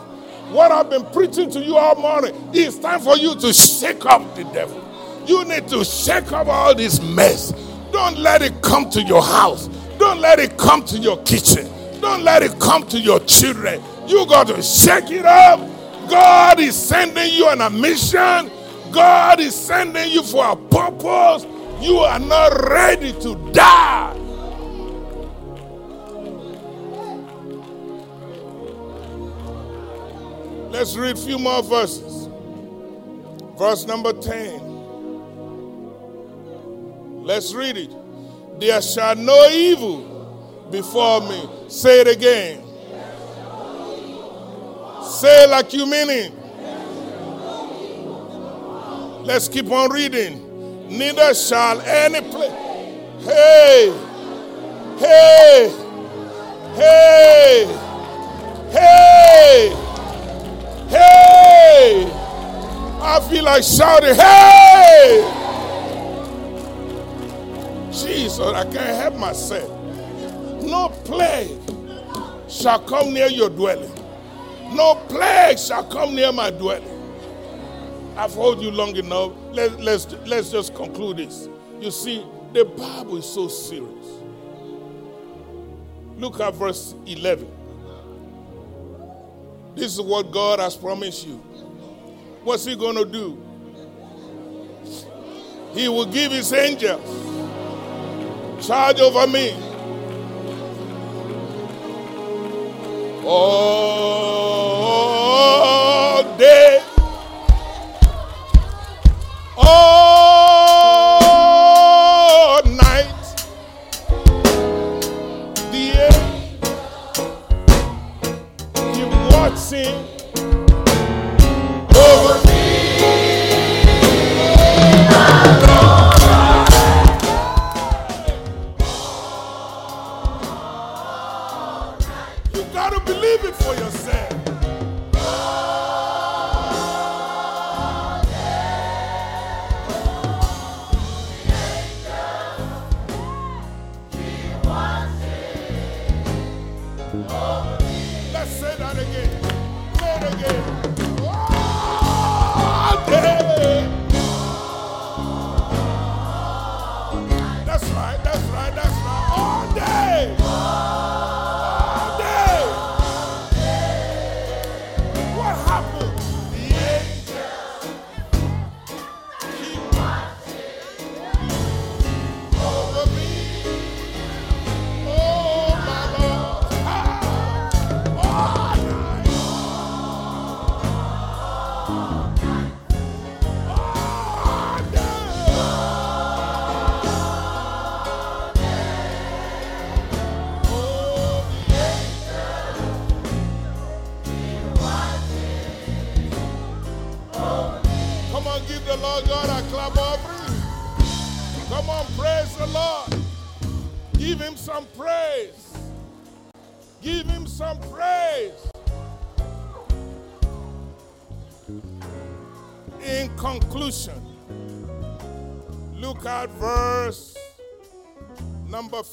What I've been preaching to you all morning, it's time for you to shake up the devil. You need to shake up all this mess. Don't let it come to your house. Don't let it come to your kitchen. Don't let it come to your children. You got to shake it up. God is sending you on a mission. God is sending you for a purpose. You are not ready to die. Let's read a few more verses. Verse number 10. Let's read it. There shall no evil before me. Say it again. Say it like you mean it. Let's keep on reading. Neither shall any place. Hey, hey, hey, hey, hey. I feel like shouting, hey! Jesus, I can't help myself. No plague shall come near your dwelling. No plague shall come near my dwelling. I've hold you long enough. Let, let's, let's just conclude this. You see, the Bible is so serious. Look at verse 11. This is what God has promised you. What's He going to do? He will give His angels charge over me. All day, all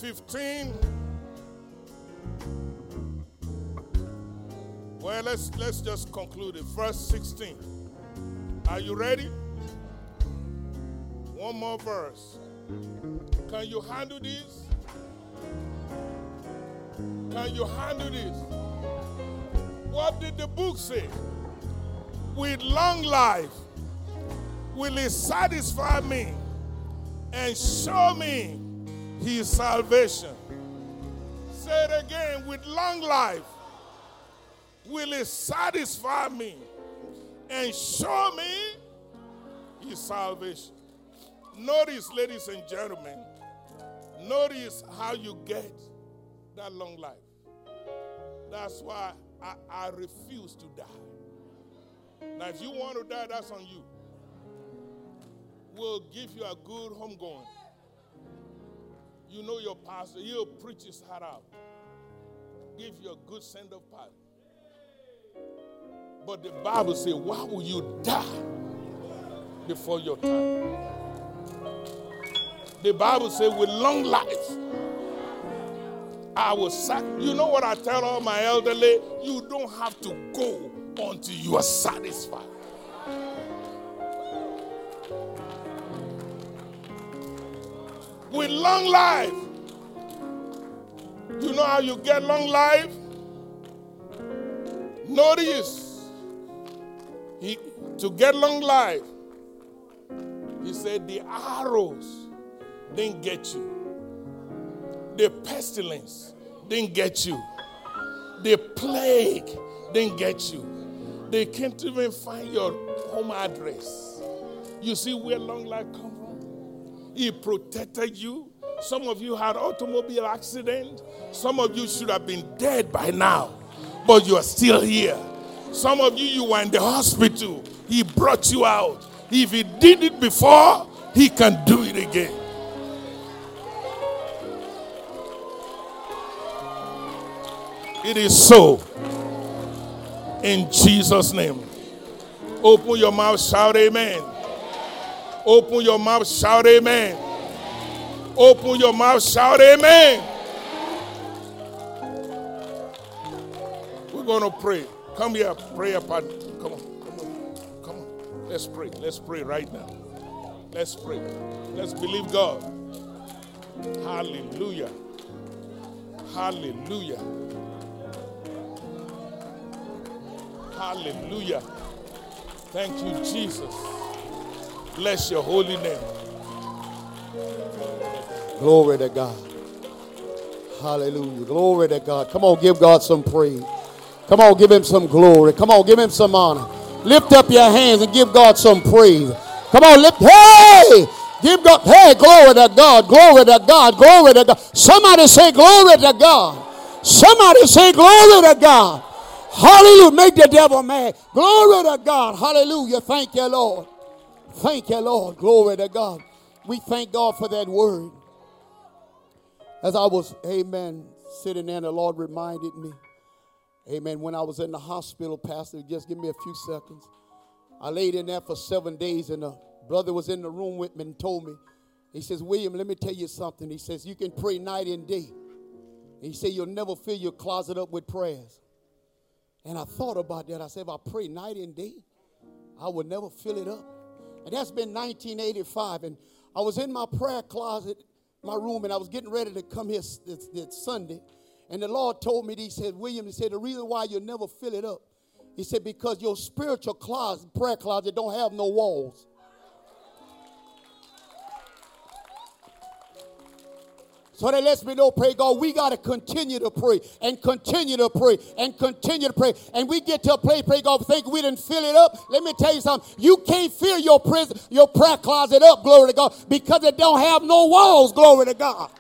15. Well, let's let's just conclude it. Verse 16. Are you ready? One more verse. Can you handle this? Can you handle this? What did the book say? With long life will it satisfy me and show me his salvation. Say it again with long life will he satisfy me and show me his salvation. Notice, ladies and gentlemen, notice how you get that long life. That's why I, I refuse to die. Now, if you want to die, that's on you. We'll give you a good homegoing. You know your pastor, he'll preach his heart out. Give you a good send of. But the Bible says, why will you die before your time? The Bible says, with long life, I will sack. You know what I tell all my elderly? You don't have to go until you are satisfied. With long life, you know how you get long life? Notice, he, to get long life, he said, the arrows didn't get you. The pestilence didn't get you. The plague didn't get you. They can't even find your home address. You see where long life come from? He protected you. Some of you had automobile accident. Some of you should have been dead by now, but you are still here. Some of you, you were in the hospital. He brought you out. If he did it before, he can do it again. It is so. In Jesus' name. Open your mouth, shout amen. Open your mouth, shout amen. Open your mouth, shout amen. We're going to pray. Come here, prayer partner. Come on, come on, come on. Let's pray. Let's pray right now. Let's pray. Let's believe God. Hallelujah. Hallelujah. Hallelujah. Thank you, Jesus. Bless your holy name. Glory to God. Hallelujah. Glory to God. Come on, give God some praise. Come on, give him some glory. Come on, give him some honor. Lift up your hands and give God some praise. Come on, lift. Hey! Give God. Hey, glory to God. Glory to God. Glory to God. Somebody say glory to God. Somebody say glory to God. Hallelujah. Make the devil mad. Glory to God. Hallelujah. Thank you, Lord. Thank you, Lord. Glory to God. We thank God for that word. As I was, amen, sitting there, the Lord reminded me, amen, when I was in the hospital, Pastor, just give me a few seconds. I laid in there for seven days, and a brother was in the room with me and told me, he says, William, let me tell you something. He says, you can pray night and day. And he said, you'll never fill your closet up with prayers. And I thought about that. I said, if I pray night and day, I would never fill it up. And that's been 1985. And I was in my prayer closet, my room, and I was getting ready to come here this, this Sunday. And the Lord told me, He said, William, He said, the reason why you'll never fill it up, He said, because your spiritual closet, prayer closet, don't have no walls. So that lets me know, pray God, we got to continue to pray and continue to pray and continue to pray. And we get to a place, pray God, think we didn't fill it up. Let me tell you something. You can't fill your prison, your prayer closet up, glory to God, because it don't have no walls, glory to God.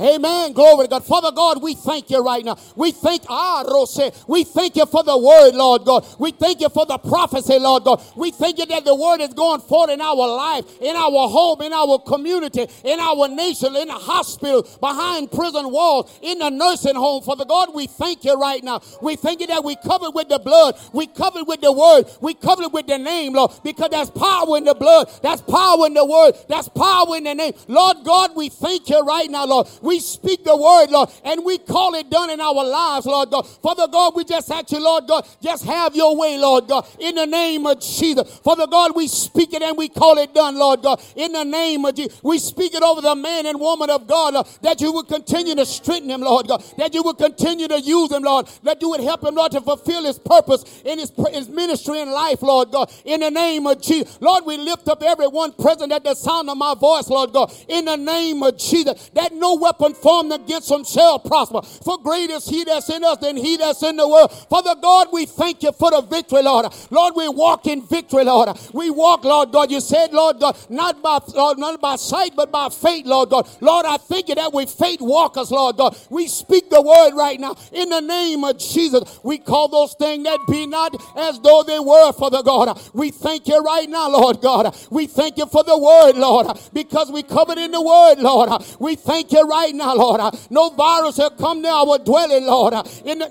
Amen. Glory to God. Father God, we thank you right now. We thank ah Rose. We thank you for the word, Lord God. We thank you for the prophecy, Lord God. We thank you that the word is going forth in our life, in our home, in our community, in our nation, in the hospital, behind prison walls, in the nursing home. Father God, we thank you right now. We thank you that we covered with the blood. We covered with the word. We covered with the name, Lord, because there's power in the blood. That's power in the word. That's power in the name. Lord God, we thank you right now, Lord. We speak the word, Lord, and we call it done in our lives, Lord God. Father God, we just ask you, Lord God, just have your way, Lord God, in the name of Jesus. Father God, we speak it and we call it done, Lord God, in the name of Jesus. We speak it over the man and woman of God, Lord, that you would continue to strengthen him, Lord God, that you would continue to use him, Lord, that you would help him, Lord, to fulfill his purpose in his, his ministry and life, Lord God, in the name of Jesus. Lord, we lift up everyone present at the sound of my voice, Lord God, in the name of Jesus, that no weapon formed against them shall prosper. For great is he that's in us than he that's in the world. Father God, we thank you for the victory, Lord. Lord, we walk in victory, Lord. We walk, Lord God. You said, Lord God, not by Lord, not by sight, but by faith, Lord God. Lord, I thank you that we faith walkers, Lord God. We speak the word right now in the name of Jesus. We call those things that be not as though they were, Father God. We thank you right now, Lord God. We thank you for the word, Lord, because we covered in the word, Lord. We thank you right now, Lord. No virus will come near our dwelling, Lord. In the,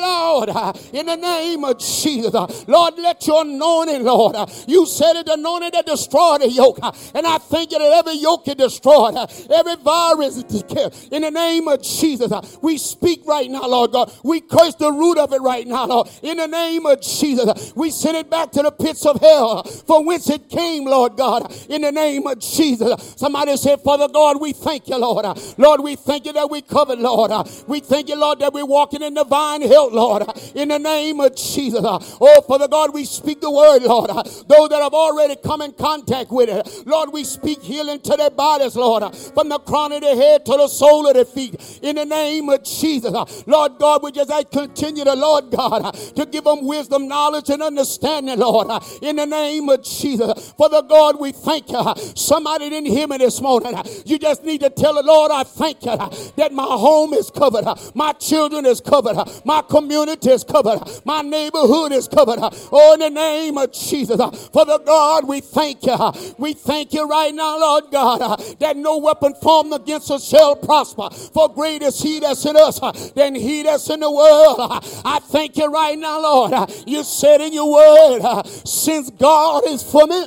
Lord, in the name of Jesus. Lord, let your anointing, Lord. You said it, anointing that destroyed the yoke. And I thank you that every yoke is destroyed. Every virus is killed. In the name of Jesus, we speak right now, Lord God. We curse the root of it right now, Lord. In the name of Jesus, we send it back to the pits of hell from whence it came, Lord God. In the name of Jesus. Somebody said, Father God, we thank you, Lord. Lord, we thank you that we covered, Lord. We thank you, Lord, that we're walking in divine health, Lord. In the name of Jesus. Oh, Father God, we speak the word, Lord. Those that have already come in contact with it, Lord, we speak healing to their bodies, Lord. From the crown of their head to the sole of their feet. In the name of Jesus. Lord God, we just continue to, Lord God, to give them wisdom, knowledge, and understanding, Lord. In the name of Jesus. Father God, we thank you. Somebody didn't hear me this morning. You just need to tell Lord, I thank you uh, that my home is covered, uh, my children is covered, uh, my community is covered, my neighborhood is covered. Oh, in the name of Jesus, for the God, we thank you. We thank you right now, Lord God, that no weapon formed against us shall prosper. For great is He that's in us than He that's in the world. I thank you right now, Lord. You said in your word, since God is for me.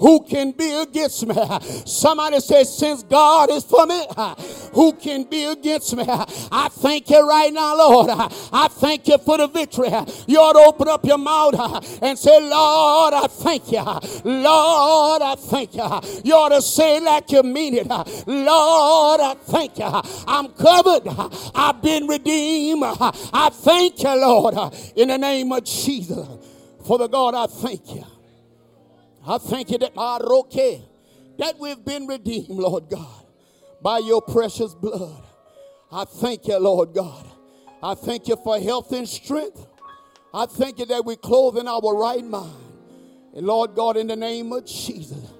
Who can be against me? Somebody says, since God is for me, who can be against me? I thank you right now, Lord. I thank you for the victory. You ought to open up your mouth and say, Lord, I thank you. Lord, I thank you. You ought to say like you mean it. Lord, I thank you. I'm covered. I've been redeemed. I thank you, Lord, in the name of Jesus. For the God, I thank you. I thank you that that we've been redeemed, Lord God, by your precious blood. I thank you, Lord God. I thank you for health and strength. I thank you that we clothe in our right mind. And Lord God, in the name of Jesus,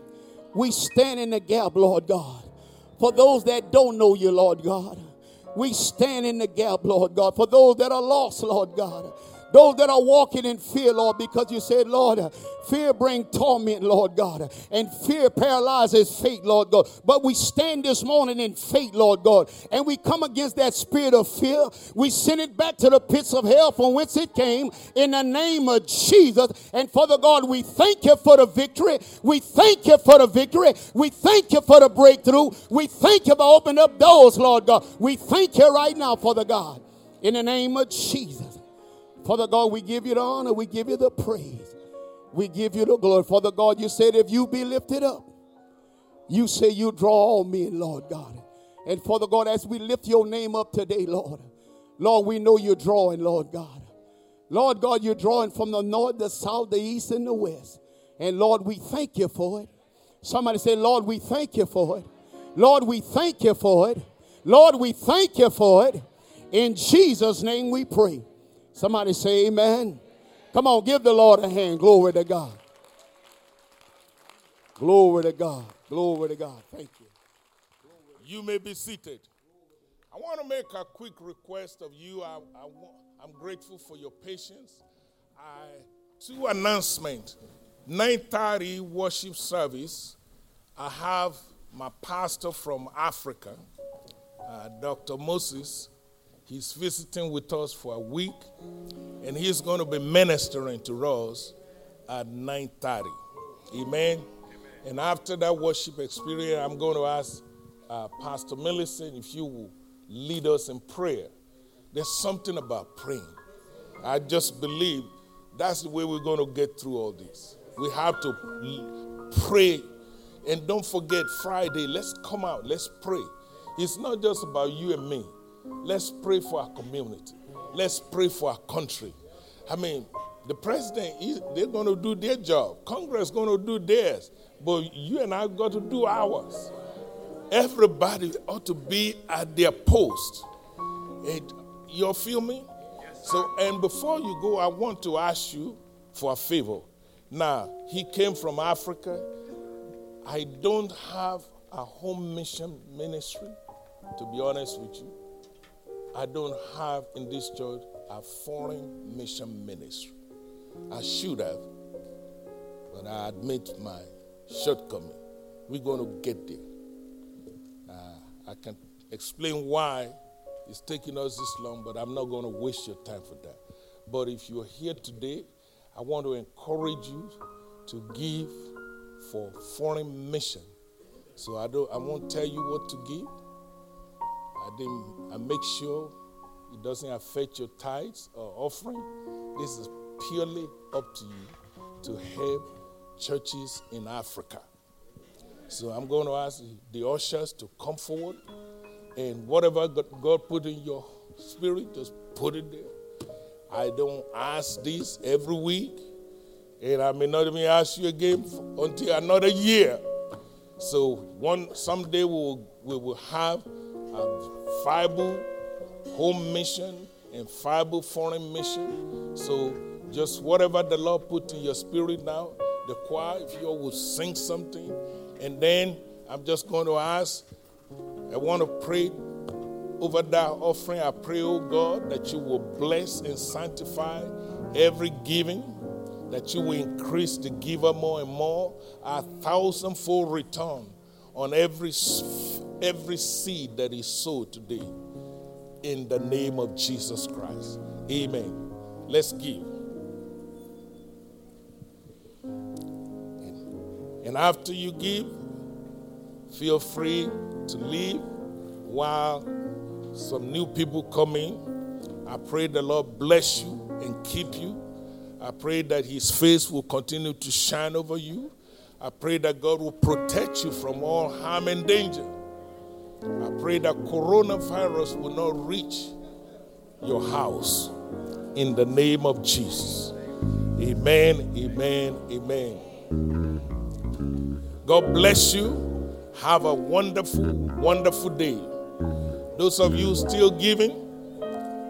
we stand in the gap, Lord God, for those that don't know you, Lord God. We stand in the gap, Lord God, for those that are lost, Lord God. Those that are walking in fear, Lord, because you said, Lord, fear bring torment, Lord God, and fear paralyzes faith, Lord God. But we stand this morning in faith, Lord God, and we come against that spirit of fear. We send it back to the pits of hell from whence it came in the name of Jesus. And Father God, we thank you for the victory. We thank you for the victory. We thank you for the breakthrough. We thank you for opening up doors, Lord God. We thank you right now, Father God, in the name of Jesus. Father God, we give you the honor, we give you the praise, we give you the glory. Father God, you said if you be lifted up, you say you draw all men, Lord God. And Father God, as we lift your name up today, Lord, Lord, we know you're drawing, Lord God. Lord God, you're drawing from the north, the south, the east, and the west. And Lord, we thank you for it. Somebody say, Lord, we thank you for it. Lord, we thank you for it. Lord, we thank you for it. In Jesus' name we pray. Somebody say amen. Come on, give the Lord a hand. Glory to God. Glory to God. Glory to God. Thank you. You may be seated. I want to make a quick request of you. I, am grateful for your patience. I, two announcements. 9:30 worship service. I have my pastor from Africa, uh, Dr. Moses. He's visiting with us for a week, and he's going to be ministering to us at 9:30. Amen. Amen. And after that worship experience, I'm going to ask uh, Pastor Millicent if you will lead us in prayer. There's something about praying. I just believe that's the way we're going to get through all this. We have to pray. And don't forget, Friday, let's come out, let's pray. It's not just about you and me. Let's pray for our community. Let's pray for our country. I mean, the president, they're going to do their job. Congress is going to do theirs. But you and I got to do ours. Everybody ought to be at their post. you feel me? So, and before you go, I want to ask you for a favor. Now, he came from Africa. I don't have a home mission ministry, to be honest with you. I don't have in this church a foreign mission ministry. I should have, but I admit my shortcoming. We're going to get there. Uh, I can explain why it's taking us this long, but I'm not going to waste your time for that. But if you're here today, I want to encourage you to give for foreign mission. So I don't I won't tell you what to give. I didn't I make sure it doesn't affect your tithes or offering. This is purely up to you to help churches in Africa. So I'm going to ask the ushers to come forward and whatever God put in your spirit, just put it there. I don't ask this every week, and I may not even ask you again until another year. So one someday we will, we will have a Bible home mission and Bible foreign mission. So just whatever the Lord put in your spirit now, the choir, if you all will sing something, and then I'm just going to ask I want to pray over that offering. I pray, oh God, that you will bless and sanctify every giving, that you will increase the giver more and more, a thousandfold return on every, every seed that is sowed today. In the name of Jesus Christ. Amen. Let's give. And after you give, feel free to leave while some new people come in. I pray the Lord bless you and keep you. I pray that His face will continue to shine over you. I pray that God will protect you from all harm and danger. I pray that coronavirus will not reach your house in the name of Jesus. Amen, amen, amen. God bless you. Have a wonderful, wonderful day. Those of you still giving,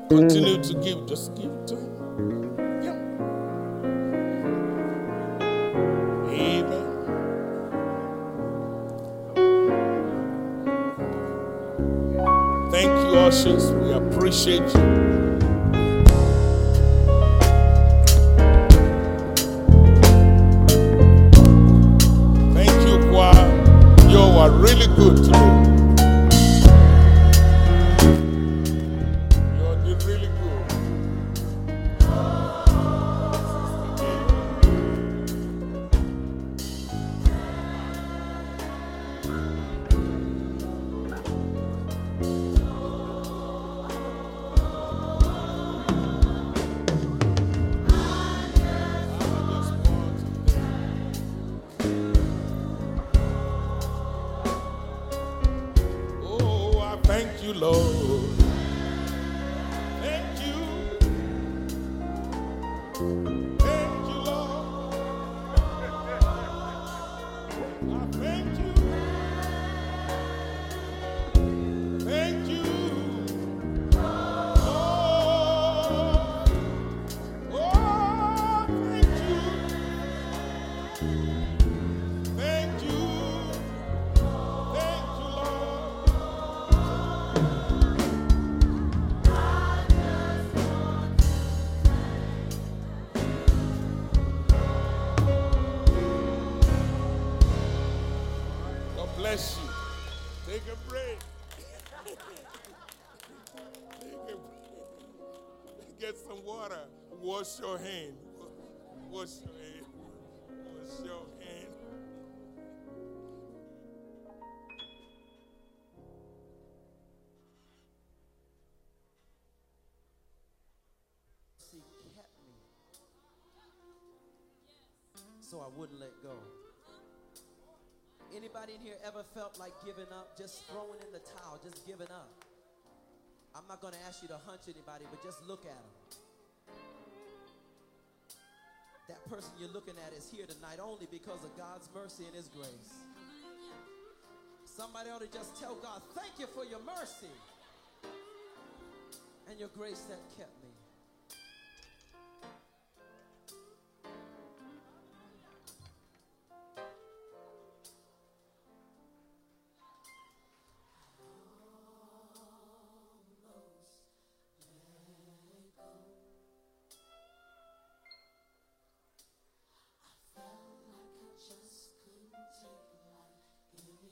continue to give. Just give to Him. Thank you, ushers. We appreciate you. are really good today. I wouldn't let go. Anybody in here ever felt like giving up, just throwing in the towel, just giving up? I'm not going to ask you to hunch anybody, but just look at them. That person you're looking at is here tonight only because of God's mercy and His grace. Somebody ought to just tell God, Thank you for your mercy and your grace that kept me.